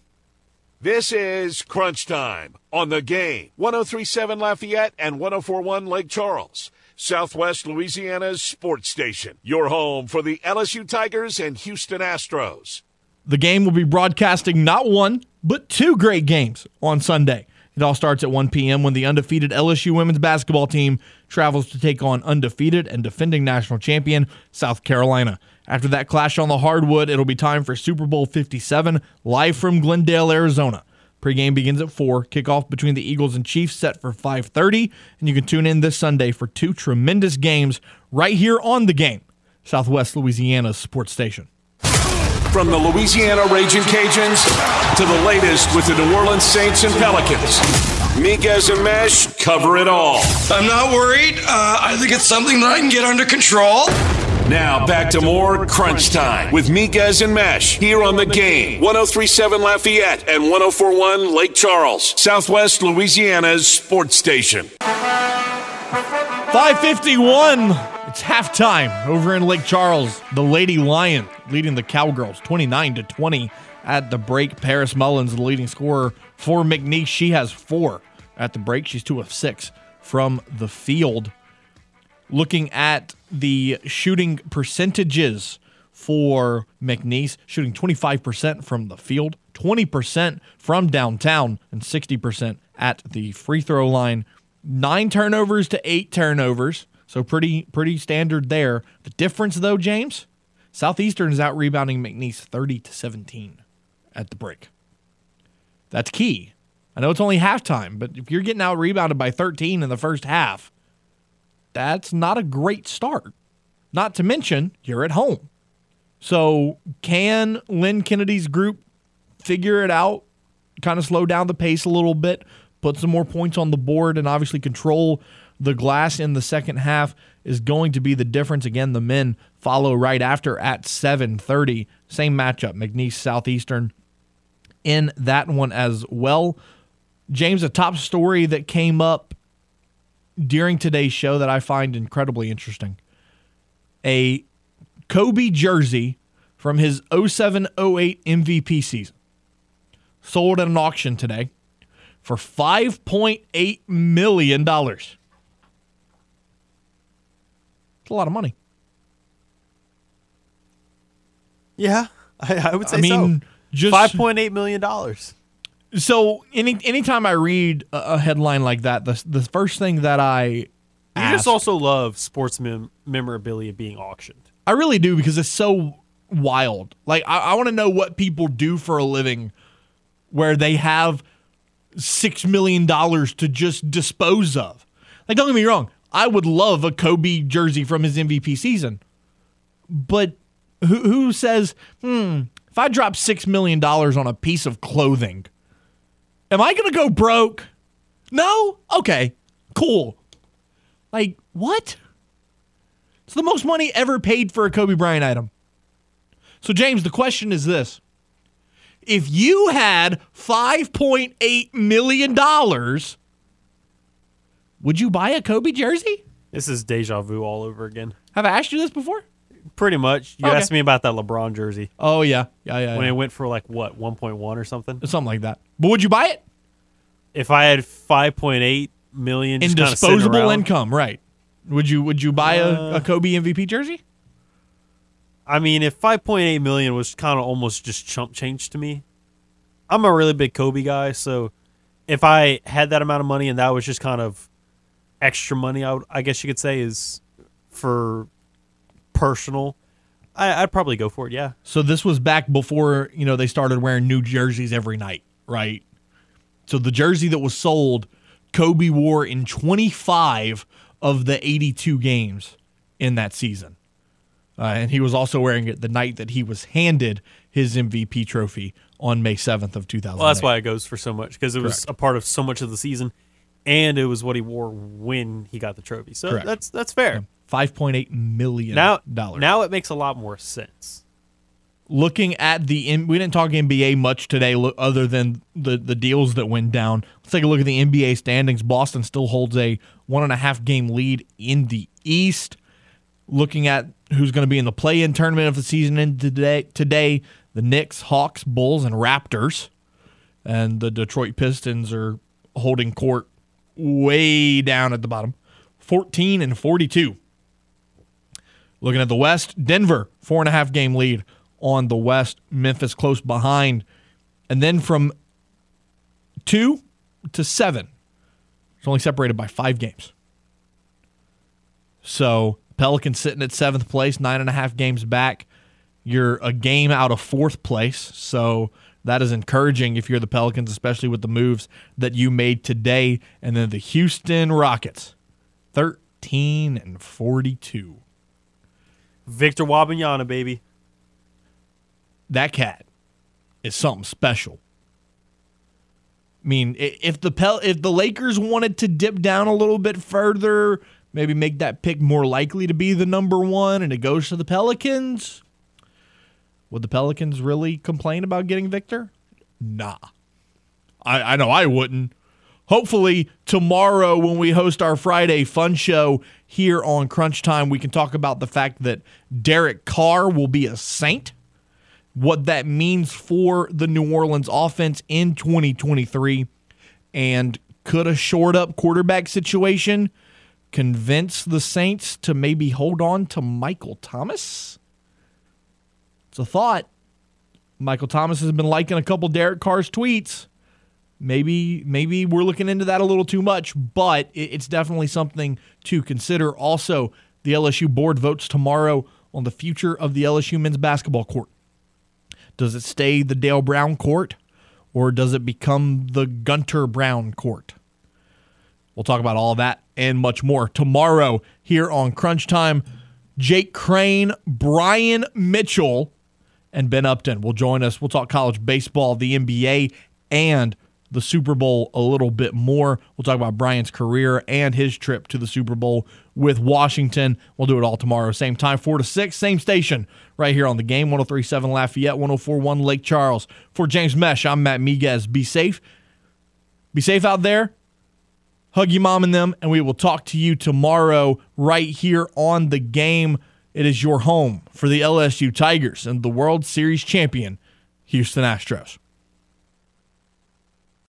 This is Crunch Time on the game 1037 Lafayette and 1041 Lake Charles. Southwest Louisiana's sports station. Your home for the LSU Tigers and Houston Astros. The game will be broadcasting not one, but two great games on Sunday. It all starts at 1 p.m. when the undefeated LSU women's basketball team travels to take on undefeated and defending national champion South Carolina. After that clash on the hardwood, it'll be time for Super Bowl 57 live from Glendale, Arizona. Pregame begins at 4. Kickoff between the Eagles and Chiefs set for 5:30, and you can tune in this Sunday for two tremendous games right here on the game, Southwest Louisiana's sports station. From the Louisiana Raging Cajuns to the latest with the New Orleans Saints and Pelicans. Miguez and Mesh cover it all. I'm not worried. Uh, I think it's something that I can get under control. Now back to more Crunch Time with Miguez and Mesh here on the game. 1037 Lafayette and 1041 Lake Charles, Southwest Louisiana's sports station. 551. It's halftime over in Lake Charles. The Lady Lion leading the Cowgirls 29 to 20 at the break. Paris Mullins, the leading scorer for McNeese. She has four at the break. She's two of six from the field. Looking at the shooting percentages for McNeese, shooting 25% from the field, 20% from downtown, and 60% at the free throw line. Nine turnovers to eight turnovers. So pretty pretty standard there. The difference though, James, Southeastern is out rebounding McNeese 30 to 17 at the break. That's key. I know it's only halftime, but if you're getting out rebounded by 13 in the first half, that's not a great start. Not to mention, you're at home. So, can Lynn Kennedy's group figure it out, kind of slow down the pace a little bit, put some more points on the board, and obviously control the glass in the second half is going to be the difference. Again, the men follow right after at 7:30. Same matchup, McNeese Southeastern in that one as well. James, a top story that came up during today's show that I find incredibly interesting. A Kobe jersey from his 07 08 MVP season sold at an auction today for $5.8 million. It's a lot of money. Yeah, I, I would say I mean, so. just five point eight million dollars. So any anytime I read a, a headline like that, the the first thing that I You ask, just also love sports mem- memorabilia being auctioned. I really do because it's so wild. Like I, I want to know what people do for a living, where they have six million dollars to just dispose of. Like don't get me wrong, I would love a Kobe jersey from his MVP season, but who who says, hmm, if I drop six million dollars on a piece of clothing, am I gonna go broke? No? Okay, cool. Like what? It's the most money ever paid for a Kobe Bryant item. So, James, the question is this If you had $5.8 million, would you buy a Kobe jersey? This is deja vu all over again. Have I asked you this before? Pretty much. You Okay. asked me about that LeBron jersey. Oh, yeah. Yeah, yeah. When yeah. it went for like what, one point one or something? Something like that. But would you buy it? If I had five point eight million In just kinda sitting disposable around- income, right. Would you would you buy a, Uh, a Kobe MVP jersey? I mean, if 5.8 million was kind of almost just chump change to me, I'm a really big Kobe guy. So if I had that amount of money and that was just kind of extra money, I, would, I guess you could say is for personal, I, I'd probably go for it. Yeah. So this was back before, you know, they started wearing new jerseys every night, right? So the jersey that was sold, Kobe wore in 25 of the 82 games in that season. Uh, and he was also wearing it the night that he was handed his MVP trophy on May 7th of 2000. Well, that's why it goes for so much because it was a part of so much of the season, and it was what he wore when he got the trophy. So Correct. that's that's fair. 5.8 million Now, dollars. now it makes a lot more sense. looking at the we didn't talk NBA much today other than the the deals that went down. Let's take a look at the NBA standings. Boston still holds a one and a half game lead in the East. Looking at who's going to be in the play-in tournament of the season in today, today the Knicks, Hawks, Bulls, and Raptors, and the Detroit Pistons are holding court way down at the bottom, fourteen and forty-two. Looking at the West, Denver, four and a half game lead on the West, Memphis close behind. And then from two to seven, it's only separated by five games. So Pelicans sitting at seventh place, nine and a half games back. You're a game out of fourth place. So that is encouraging if you're the Pelicans, especially with the moves that you made today. And then the Houston Rockets, 13 and 42. Victor Wembanyama, baby. that cat is something special. I mean, if the Pel- if the Lakers wanted to dip down a little bit further, maybe make that pick more likely to be the number one, and it goes to the Pelicans, would the Pelicans really complain about getting Victor? Nah, I, I know I wouldn't. Hopefully, tomorrow when we host our Friday fun show here on Crunch Time, we can talk about the fact that Derek Carr will be a Saint what that means for the New Orleans offense in 2023 and could a shored up quarterback situation convince the Saints to maybe hold on to Michael Thomas? It's a thought. Michael Thomas has been liking a couple Derek Carr's tweets. Maybe maybe we're looking into that a little too much, but it's definitely something to consider. Also, the LSU board votes tomorrow on the future of the LSU men's basketball court. Does it stay the Dale Brown court or does it become the Gunter Brown court? We'll talk about all that and much more. Tomorrow here on Crunch Time, Jake Crane, Brian Mitchell, and Ben Upton will join us. We'll talk college baseball, the NBA, and the Super Bowl a little bit more. We'll talk about Brian's career and his trip to the Super Bowl with Washington. We'll do it all tomorrow, same time, 4 to 6, same station, right here on the game 1037 Lafayette, 1041 Lake Charles. For James Mesh, I'm Matt Miguez. Be safe. Be safe out there. Hug your mom and them, and we will talk to you tomorrow right here on the game. It is your home for the LSU Tigers and the World Series champion, Houston Astros.